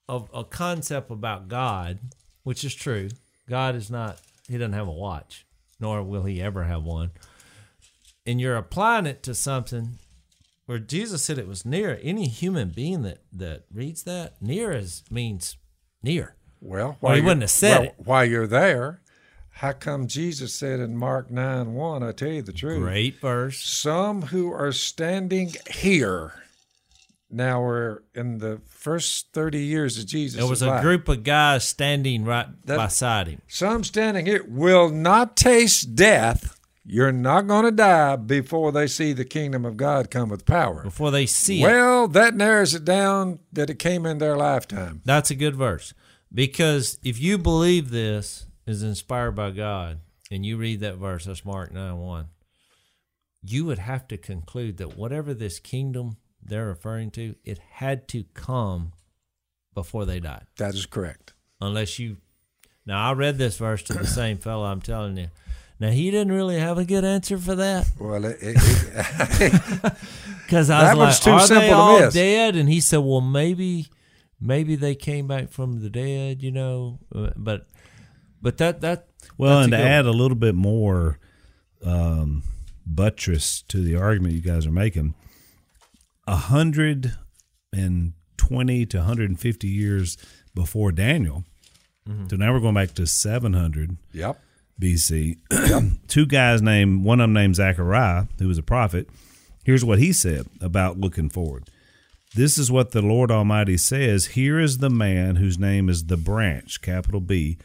a, a concept about God, which is true. God is not, he doesn't have a watch, nor will he ever have one. And you're applying it to something where Jesus said it was near. Any human being that, that reads that, near is means near. Well, Well, he wouldn't have said well, it. While you're there, how come Jesus said in Mark 9 1, I tell you the truth, Great verse. some who are standing here, now we're in the first 30 years of Jesus' There was a life. group of guys standing right That- beside him. Some standing here will not taste death. You're not going to die before they see the kingdom of God come with power. Before they see it. Well, that narrows it down that it came in their lifetime. That's a good verse. Because if you believe this is inspired by God and you read that verse, that's Mark 9 1, you would have to conclude that whatever this kingdom they're referring to, it had to come before they died. That is correct. Unless you. Now, I read this verse to the same fellow, I'm telling you. Now, he didn't really have a good answer for that. Well, it, Because I was one's like, too "Are they to all miss." dead?" And he said, "Well, maybe, maybe they came back from the dead, you know." Uh, But, but that that Well, and to good add a little bit more um, buttress to the argument you guys are making, a hundred and twenty to hundred and fifty years before Daniel. Mm-hmm. So now we're going back to seven hundred yep. BC. Two guys named one of them named Zechariah, who was a prophet. Here's what he said about looking forward. This is what the Lord Almighty says. Here is the man whose name is the branch, capital B.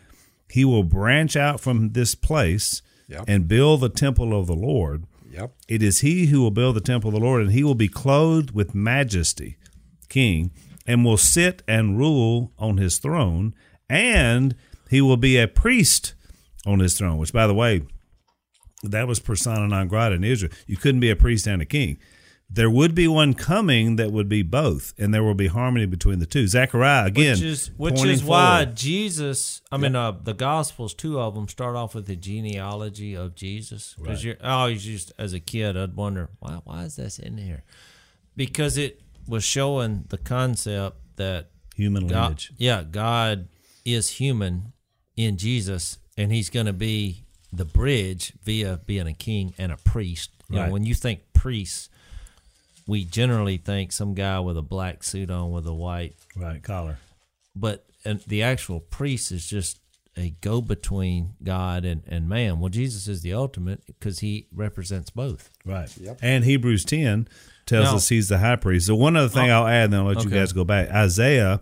He will branch out from this place Yep. and build the temple of the Lord. Yep. It is he who will build the temple of the Lord, and he will be clothed with majesty, king, and will sit and rule on his throne, and he will be a priest on his throne. Which, by the way, that was persona non grata in Israel. You couldn't be a priest and a king. There would be one coming that would be both, and there will be harmony between the two. Zechariah again, which is which is why forward. Jesus. I mean, uh, the Gospels, two of them start off with the genealogy of Jesus. Because you're I always used as a kid, I'd wonder why why is this in here? Because it was showing the concept that human God, lineage. yeah, God is human in Jesus, and He's going to be the bridge via being a king and a priest. You Right. know, when you think priests, we generally think some guy with a black suit on with a white, Right, collar. but and the actual priest is just a go between God and, and man. Well, Jesus is the ultimate because He represents both. Right. Yep. And Hebrews 10 tells Now- us he's the high priest. So, one other thing Oh, I'll add, then I'll let you guys go back. Isaiah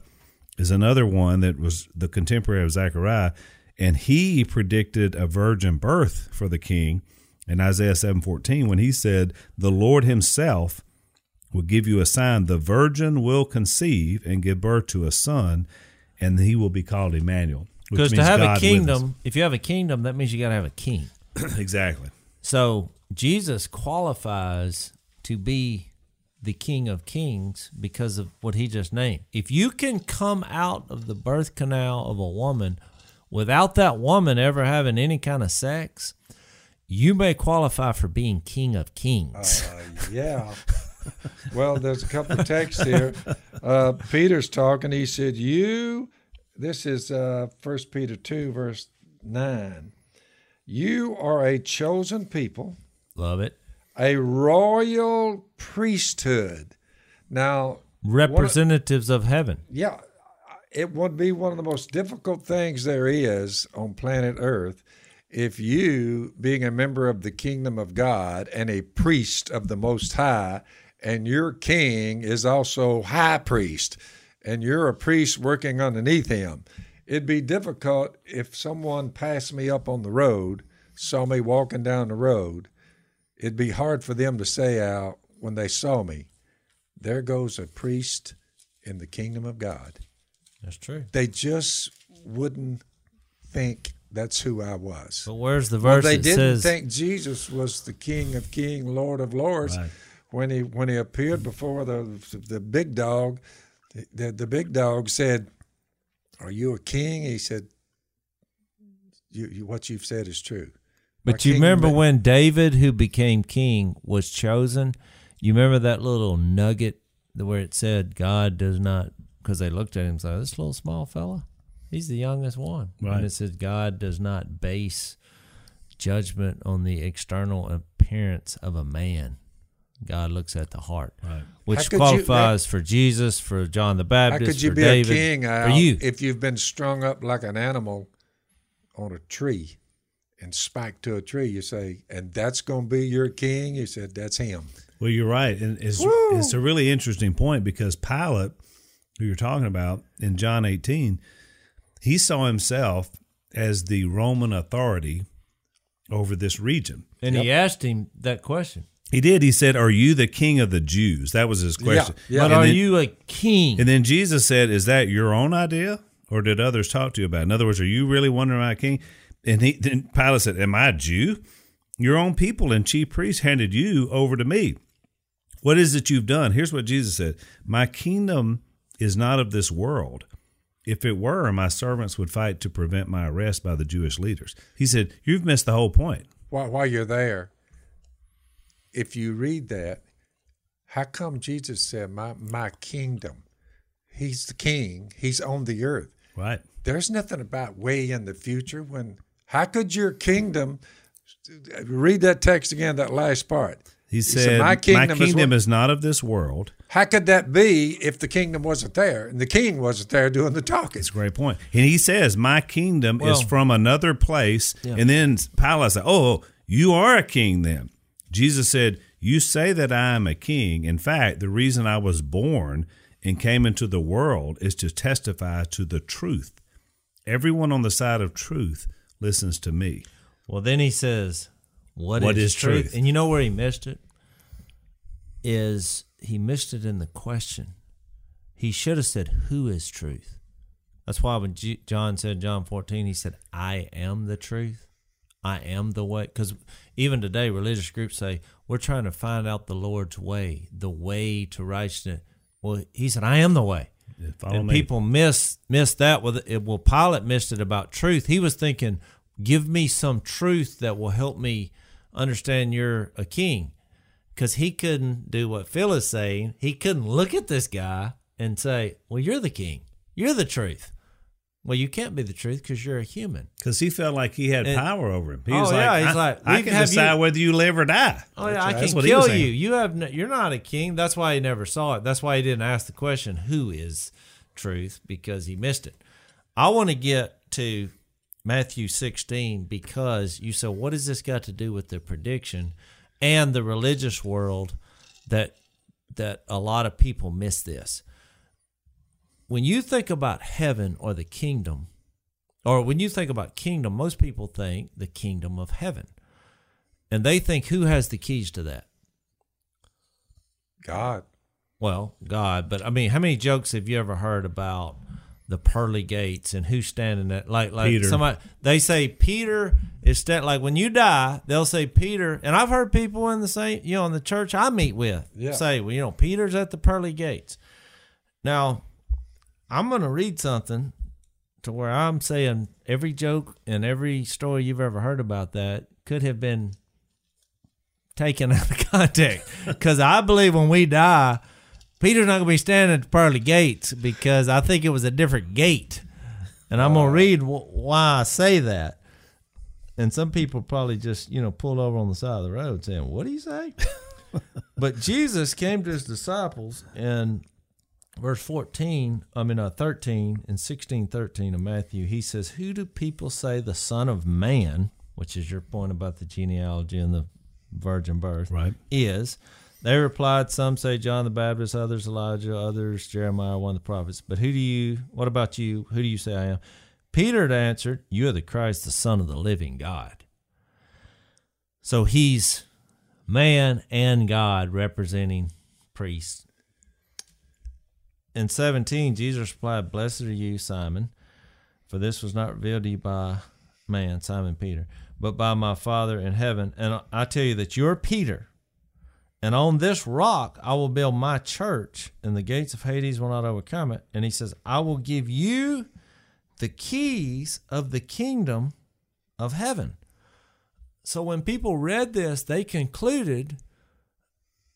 is another one that was the contemporary of Zechariah, and he predicted a virgin birth for the king in Isaiah 7:14 when he said, "The Lord himself will give you a sign: the virgin will conceive and give birth to a son, and he will be called Emmanuel." Because to have God a kingdom, if you have a kingdom, that means you got to have a king. exactly. So Jesus qualifies to be the King of Kings because of what he just named. If you can come out of the birth canal of a woman without that woman ever having any kind of sex, you may qualify for being King of Kings. Uh, yeah. well, there's a couple of texts here. Uh, Peter's talking. He said, "You this is uh, 1 Peter 2, verse 9. You are a chosen people, Love it. a royal priesthood. Now, Representatives of heaven. yeah, it would be one of the most difficult things there is on planet Earth if you, being a member of the kingdom of God and a priest of the Most High, and your king is also high priest, and you're a priest working underneath him. It'd be difficult if someone passed me up on the road, saw me walking down the road. It'd be hard for them to say out when they saw me, there goes a priest in the kingdom of God That's true. they just wouldn't think that's who I was. But where's the verse? Well, they didn't says think Jesus was the King of King, Lord of Lords, Right. when he when he appeared before the the big dog. The, the big dog said, "Are you a king?" He said, you, you, "What you've said is true." My But you remember when David, who became king, was chosen? You remember that little nugget where it said God does not, because they looked at him and said, "This little small fella, he's the youngest one." Right. And it says God does not base judgment on the external appearance of a man. God looks at the heart, Right. Which could you- qualifies for Jesus, for John the How Baptist, could you for be David, a king for uh, you. if you've been strung up like an animal on a tree and spiked to a tree? You say, and that's going to be your king? You said, that's him. Well, you're right, and it's it's a really interesting point because Pilate, who you're talking about in John 18, he saw himself as the Roman authority over this region. and he asked him that question. He did. He said, "Are you the king of the Jews?" That was his question. yeah. But And are then- you a king? And then Jesus said, "Is that your own idea, or did others talk to you about?" it? In other words, are you really wondering about a king? And he then Pilate said, "Am I a Jew? Your own people and chief priests handed you over to me. What is it you've done?" Here's what Jesus said: "My kingdom is not of this world. If it were, my servants would fight to prevent my arrest by the Jewish leaders." He said, "You've missed the whole point." While, while you're there, if you read that, how come Jesus said, my, my kingdom? He's the king, he's on the earth. Right. There's nothing about way in the future when, how could your kingdom, read that text again, that last part. He said, said, "My "My kingdom kingdom, is is, not of this world." How could that be if the kingdom wasn't there and the king wasn't there doing the talking? That's a great point. And he says, My kingdom is from another place. And then Pilate said, Oh, you are a king then. Jesus said, You say that I am a king. In fact, the reason I was born and came into the world is to testify to the truth. Everyone on the side of truth listens to me. Well, then he says, What what is is, truth? truth? And you know where he missed it? Is he missed it in the question. He should have said, Who is truth? That's why when G- John said, John 14, he said, I am the truth. I am the way. Because even today, religious groups say, We're trying to find out the Lord's way, the way to righteousness. Well, he said, I am the way. And me. people miss miss that with it. Well, Pilate missed it about truth. He was thinking, "Give me some truth that will help me understand you're a king," because he couldn't do what Phil is saying. He couldn't look at this guy and say, "Well, you're the king. You're the truth." Well, you can't be the truth because you're a human. Because he felt like he had And- power over him. He Oh, was like, yeah, he's I, like, I can decide you- whether you live or die. Oh yeah, That's I can That's what he was kill you. You have no, you're not a king. That's why he never saw it. That's why he didn't ask the question, "Who is truth?" Because he missed it. I want to get to Matthew 16 because you said, "What has this got to do with the prediction and the religious world that that a lot of people miss this?" When you think about heaven or the kingdom, or when you think about kingdom, most people think the kingdom of heaven. And they think who has the keys to that? God. Well, God. But I mean, how many jokes have you ever heard about the pearly gates and who's standing at like like Peter. somebody they say Peter is stand like when you die, they'll say Peter and I've heard people in the same you know, in the church I meet with Yeah. say, Well, you know, Peter's at the pearly gates. Now, I'm gonna read something to where I'm saying every joke and every story you've ever heard about that could have been taken out of context. Because I believe when we die, Peter's not going to be standing at the pearly gates because I think it was a different gate. And I'm going to read wh- why I say that. And some people probably just, you know, pulled over on the side of the road saying, What do you say? but Jesus came to his disciples in verse 14, I mean, uh, 13 and 16, 13 of Matthew. He says, Who do people say the Son of Man, which is your point about the genealogy and the virgin birth, Right. is? They replied, Some say John the Baptist, others Elijah, others Jeremiah, one of the prophets. But who do you, what about you? Who do you say I am? Peter had answered, You are the Christ, the Son of the living God. So he's man and God representing priests. In 17, Jesus replied, Blessed are you, Simon, for this was not revealed to you by man, Simon Peter, but by my Father in heaven. And I tell you that you're Peter, and on this rock I will build my church, and the gates of Hades will not overcome it. And he says, I will give you the keys of the kingdom of heaven. So when people read this, they concluded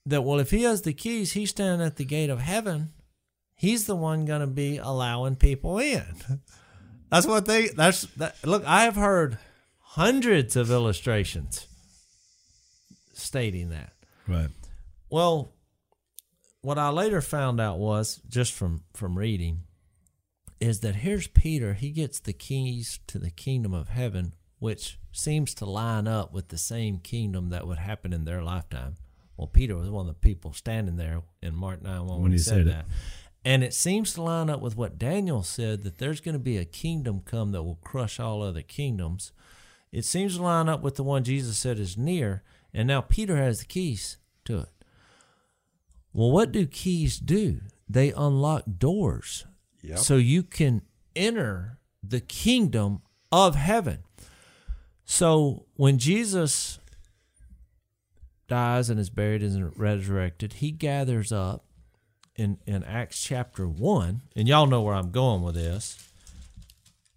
that, well, if he has the keys, he's standing at the gate of heaven. He's the one going to be allowing people in. That's what they, that's, that, look, I have heard hundreds of illustrations stating that. Right. Well, what I later found out was just from from reading is that here's Peter. He gets the keys to the kingdom of heaven, which seems to line up with the same kingdom that would happen in their lifetime. Well, Peter was one of the people standing there in Mark 9 1 when, When he said, said that. And it seems to line up with what Daniel said that there's going to be a kingdom come that will crush all other kingdoms. It seems to line up with the one Jesus said is near, and now Peter has the keys to it. Well, what do keys do? They unlock doors Yep. so you can enter the kingdom of heaven. So when Jesus dies and is buried and resurrected, he gathers up in, in Acts chapter 1, and y'all know where I'm going with this.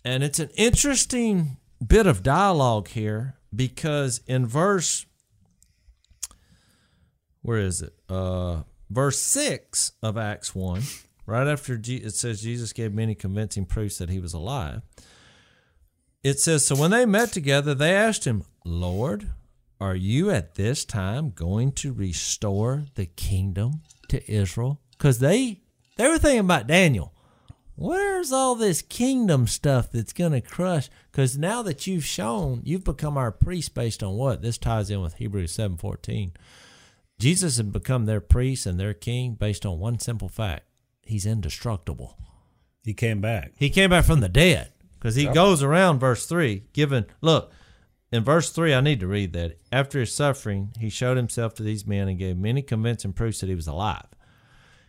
And it's an interesting bit of dialogue here because in verse where is it? Uh, verse 6 of Acts 1, right after Je- it says Jesus gave many convincing proofs that he was alive. It says, So when they met together, they asked him, Lord, are you at this time going to restore the kingdom to Israel? Because they, they were thinking about Daniel. Where's all this kingdom stuff that's going to crush? Because now that you've shown, you've become our priest based on what? This ties in with Hebrews 7.14. Jesus had become their priest and their king based on one simple fact. He's indestructible. He came back. He came back from the dead because he goes around verse 3 giving look in verse 3 I need to read that after his suffering he showed himself to these men and gave many convincing proofs that he was alive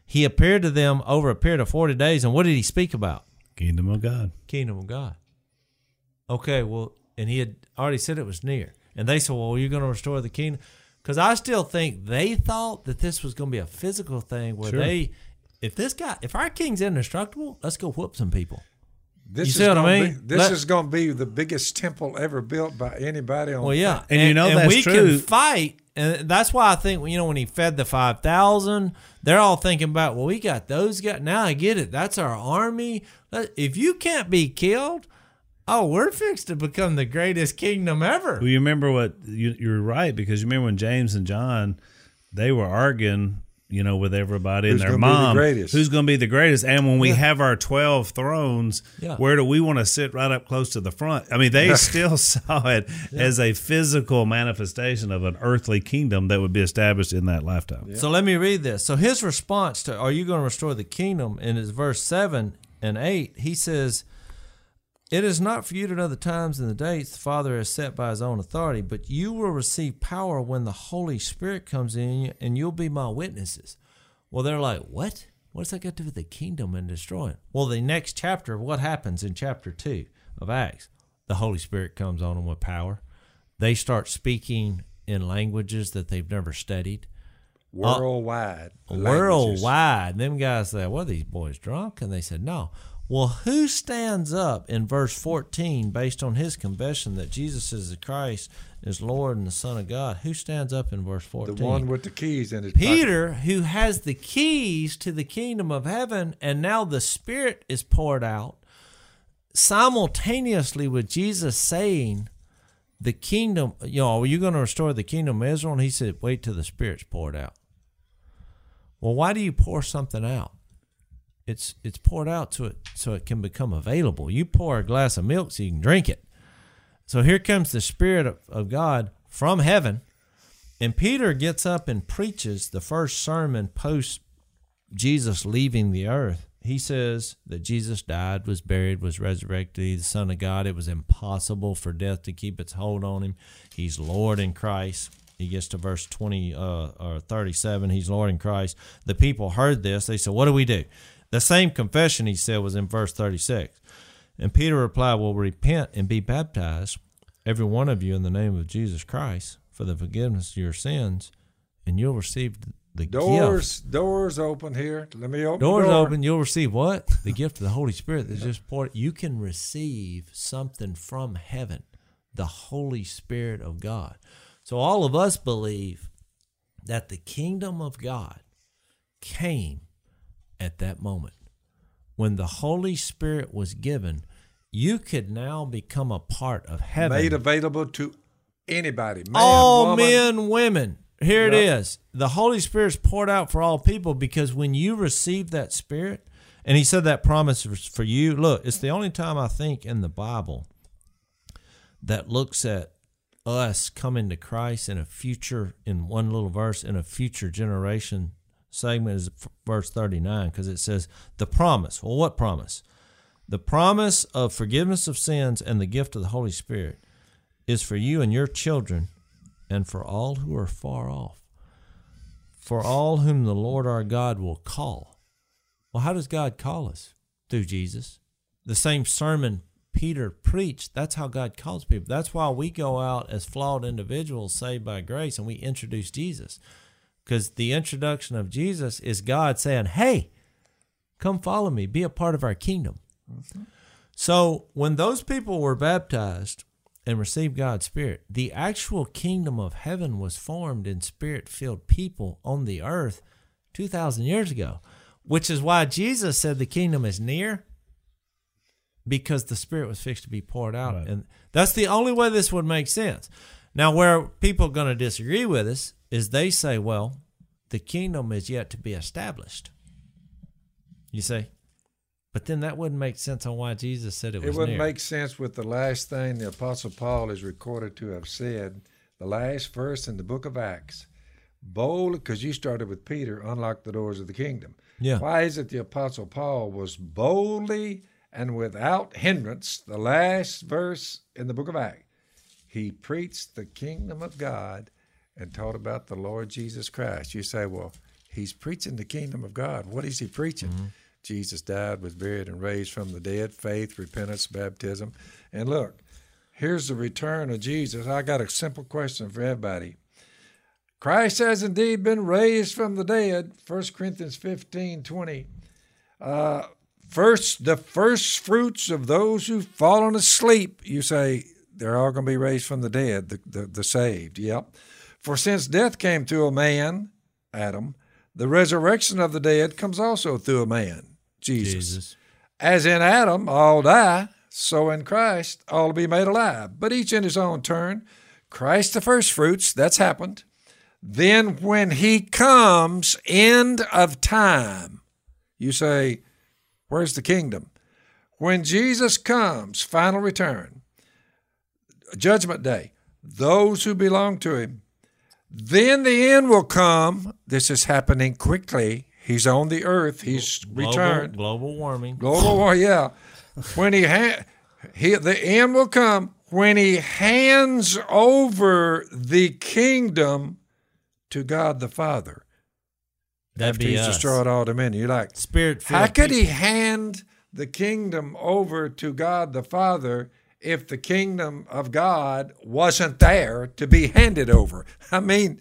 he appeared to them over a period of 40 days and what did he speak about Kingdom of God. kingdom of God okay well and he had already said it was near and they said well you're going to restore the kingdom because I still think they thought that this was going to be a physical thing where Sure. they if this guy if our king's indestructible let's go whoop some people This You is see what I gonna mean? Be, this Let- is going to be the biggest temple ever built by anybody on. Well, yeah, And you know that's we true. can fight, and that's why I think you know when he fed the five thousand, they're all thinking about, well, we got those guys. Now I get it. That's our army. If you can't be killed, oh, we're fixed to become the greatest kingdom ever. Well, you remember what you, you're right because you remember when James and John they were arguing, you know, with everybody Who's and their gonna the mom, greatest? who's going to be the greatest. And when we have our twelve thrones, Yeah. where do we want to sit right up close to the front? I mean, they still saw it as a physical manifestation of an earthly kingdom that would be established in that lifetime. So let me read this. So his response to "Are you going to restore the kingdom?" in his verse seven and eight, he says, "It is not for you to know the times and the dates the Father has set by His own authority, but you will receive power when the Holy Spirit comes in you, and you'll be my witnesses." Well, they're like, "What? What's that got to do with the kingdom and destroying?" Well, the next chapter, of what happens in chapter two of Acts? The Holy Spirit comes on them with power. They start speaking in languages that they've never studied uh, worldwide. languages. worldwide. Them guys said, "What are these boys drunk?" And they said, "No." Well, who stands up in verse 14 based on his confession that Jesus is the Christ, is Lord and the Son of God? Who stands up in verse 14? The one with the keys in his pocket. Peter, who has the keys to the kingdom of heaven, and now the Spirit is poured out, simultaneously with Jesus saying, the kingdom, you know, are you going to restore the kingdom of Israel? And he said, wait till the Spirit's poured out. Well, why do you pour something out? It's it's poured out to it so it can become available. You pour a glass of milk so you can drink it. So here comes the Spirit of, of God from heaven, and Peter gets up and preaches the first sermon post Jesus leaving the earth he says that Jesus died, was buried, was resurrected, he's the Son of God. It was impossible for death to keep its hold on him. He's Lord in Christ. He gets to verse 20 uh, or 37. He's Lord in Christ. The people heard this. They said, What do we do? The same confession he said was in verse 36. And Peter replied, Well, repent and be baptized, every one of you, in the name of Jesus Christ, for the forgiveness of your sins, and you'll receive the doors gift. doors open here. Let me open doors door. open. You'll receive what? The gift of the Holy Spirit that's just poured. You can receive something from heaven, the Holy Spirit of God. So all of us believe that the kingdom of God came at that moment when the Holy Spirit was given. You could now become a part of heaven, made available to anybody, man, all woman. men, women. Here it Yep. is. The Holy Spirit's poured out for all people because when you receive that Spirit, and He said that promise was for you. Look, it's the only time I think in the Bible that looks at us coming to Christ in a future, in one little verse, in a future generation segment is verse 39 because it says the promise. Well, what promise? The promise of forgiveness of sins and the gift of the Holy Spirit is for you and your children and for all who are far off, for all whom the Lord our God will call. Well, how does God call us? Through Jesus. The same sermon Peter preached, that's how God calls people. That's why we go out as flawed individuals saved by grace and we introduce Jesus. Because the introduction of Jesus is God saying, Hey, come follow me, be a part of our kingdom. So when those people were baptized, and received God's Spirit, the actual kingdom of heaven was formed in spirit filled people on the earth 2,000 years ago, which is why Jesus said the kingdom is near because the Spirit was fixed to be poured out. Right. And that's the only way this would make sense. Now, where people are going to disagree with us is they say, well, the kingdom is yet to be established. You see? But then that wouldn't make sense on why Jesus said it was It wouldn't near. make sense with the last thing the Apostle Paul is recorded to have said, the last verse in the book of Acts. Bold, because you started with Peter, unlock the doors of the kingdom. Yeah. Why is it the Apostle Paul was boldly and without hindrance, the last verse in the book of Acts? He preached the kingdom of God and taught about the Lord Jesus Christ. You say, well, he's preaching the kingdom of God. What is he preaching? Jesus died, was buried, and raised from the dead. Faith, repentance, baptism. And look, here's the return of Jesus. I got a simple question for everybody. Christ has indeed been raised from the dead. 1 Corinthians 15 20. Uh, first, the first fruits of those who've fallen asleep, you say, they're all going to be raised from the dead, the, the, the saved. Yep. For since death came through a man, Adam, the resurrection of the dead comes also through a man, Jesus. Jesus. As in Adam, all die, so in Christ, all will be made alive, but each in his own turn. Christ the first fruits, that's happened. Then when he comes, end of time, you say, Where's the kingdom? When Jesus comes, final return, judgment day, those who belong to him, then the end will come. This is happening quickly. He's on the earth. He's Global- returned. Global warming. Global war, yeah. When he ha- he the end will come when he hands over the kingdom to God the Father. That'd after be he's us. destroyed all dominion. You're like, Spirit how could he hand the kingdom over to God the Father if the kingdom of God wasn't there to be handed over? I mean,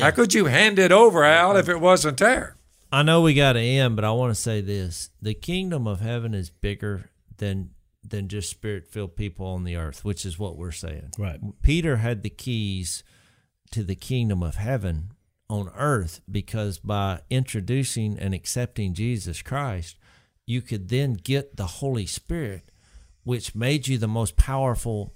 how could you hand it over, Al, if it wasn't there? I know we got to end, but I want to say this: the kingdom of heaven is bigger than than just spirit-filled people on the earth, which is what we're saying. Right. Peter had the keys to the kingdom of heaven on earth because by introducing and accepting Jesus Christ, you could then get the Holy Spirit, which made you the most powerful,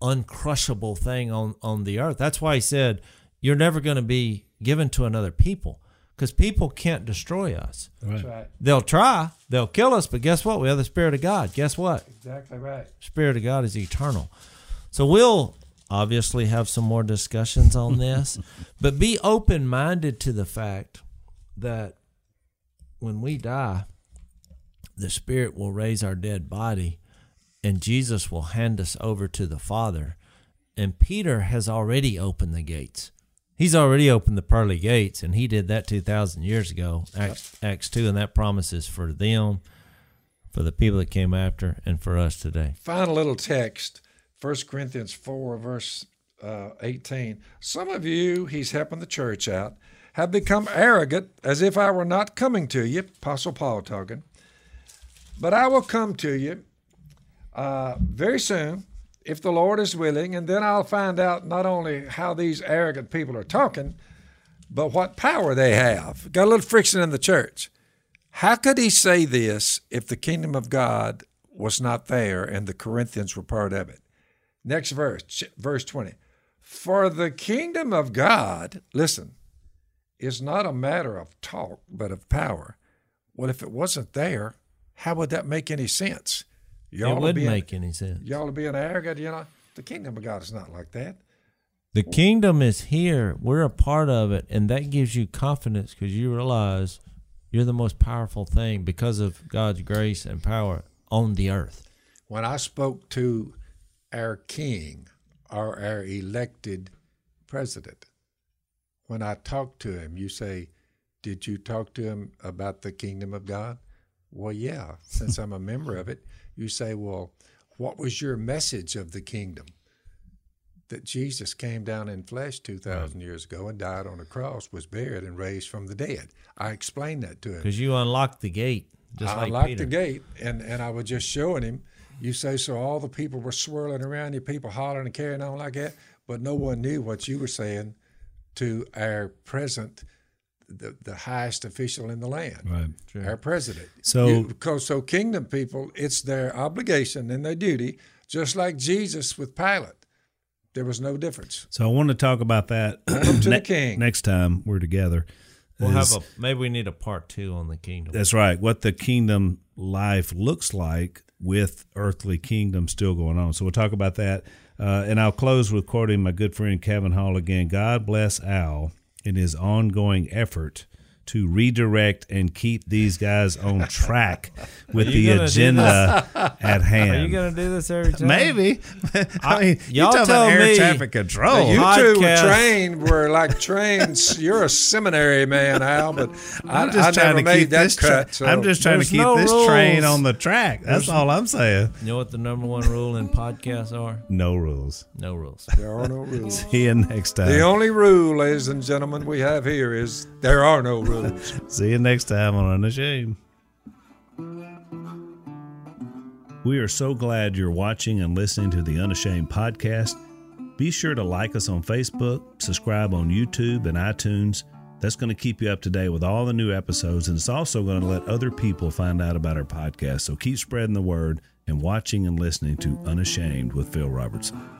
uncrushable thing on, on the earth. That's why he said, You're never going to be given to another people because people can't destroy us. That's right. They'll try, they'll kill us, but guess what? We have the Spirit of God. Guess what? Exactly right. Spirit of God is eternal. So we'll obviously have some more discussions on this, but be open minded to the fact that when we die, the Spirit will raise our dead body and Jesus will hand us over to the Father. And Peter has already opened the gates. He's already opened the pearly gates, and he did that 2,000 years ago, Acts, Acts 2, and that promise is for them, for the people that came after, and for us today. Final little text, 1 Corinthians 4, verse uh, 18. Some of you, he's helping the church out, have become arrogant as if I were not coming to you, Apostle Paul talking. But I will come to you uh, very soon, if the Lord is willing, and then I'll find out not only how these arrogant people are talking, but what power they have. Got a little friction in the church. How could he say this if the kingdom of God was not there and the Corinthians were part of it? Next verse, verse 20. For the kingdom of God, listen, is not a matter of talk, but of power. Well, if it wasn't there, how would that make any sense? Y'all it would being, make any sense. Y'all are being arrogant, you know. The kingdom of God is not like that. The kingdom is here. We're a part of it, and that gives you confidence because you realize you're the most powerful thing because of God's grace and power on the earth. When I spoke to our king or our elected president, when I talked to him, you say, Did you talk to him about the kingdom of God? Well, yeah, since I'm a member of it you say, well, what was your message of the kingdom? That Jesus came down in flesh 2,000 right. years ago and died on a cross, was buried, and raised from the dead. I explained that to him. Because you unlocked the gate. Just I like unlocked Peter. the gate, and, and I was just showing him. You say, so all the people were swirling around you, people hollering and carrying on like that, but no one knew what you were saying to our present the, the highest official in the land, right? Our president. So, you, because so kingdom people, it's their obligation and their duty, just like Jesus with Pilate. There was no difference. So I want to talk about that to ne- the king. next time we're together. We'll is, have a maybe we need a part two on the kingdom. That's right. What the kingdom life looks like with earthly kingdom still going on. So we'll talk about that. Uh, and I'll close with quoting my good friend Kevin Hall again. God bless Al in his ongoing effort to redirect and keep these guys on track with the agenda at hand. Are you going to do this every time? Maybe. I mean, y'all you tell air me. traffic control. You two were trained were like trains. You're a seminary man, Al, but I, I'm just I trying never to keep that this. cut. Tra- I'm just trying to keep no this rules. train on the track. That's all I'm saying. You know what the number one rule in podcasts are? No rules. No rules. There are no rules. See you next time. The only rule, ladies and gentlemen, we have here is there are no rules. See you next time on Unashamed. We are so glad you're watching and listening to the Unashamed podcast. Be sure to like us on Facebook, subscribe on YouTube and iTunes. That's going to keep you up to date with all the new episodes, and it's also going to let other people find out about our podcast. So keep spreading the word and watching and listening to Unashamed with Phil Robertson.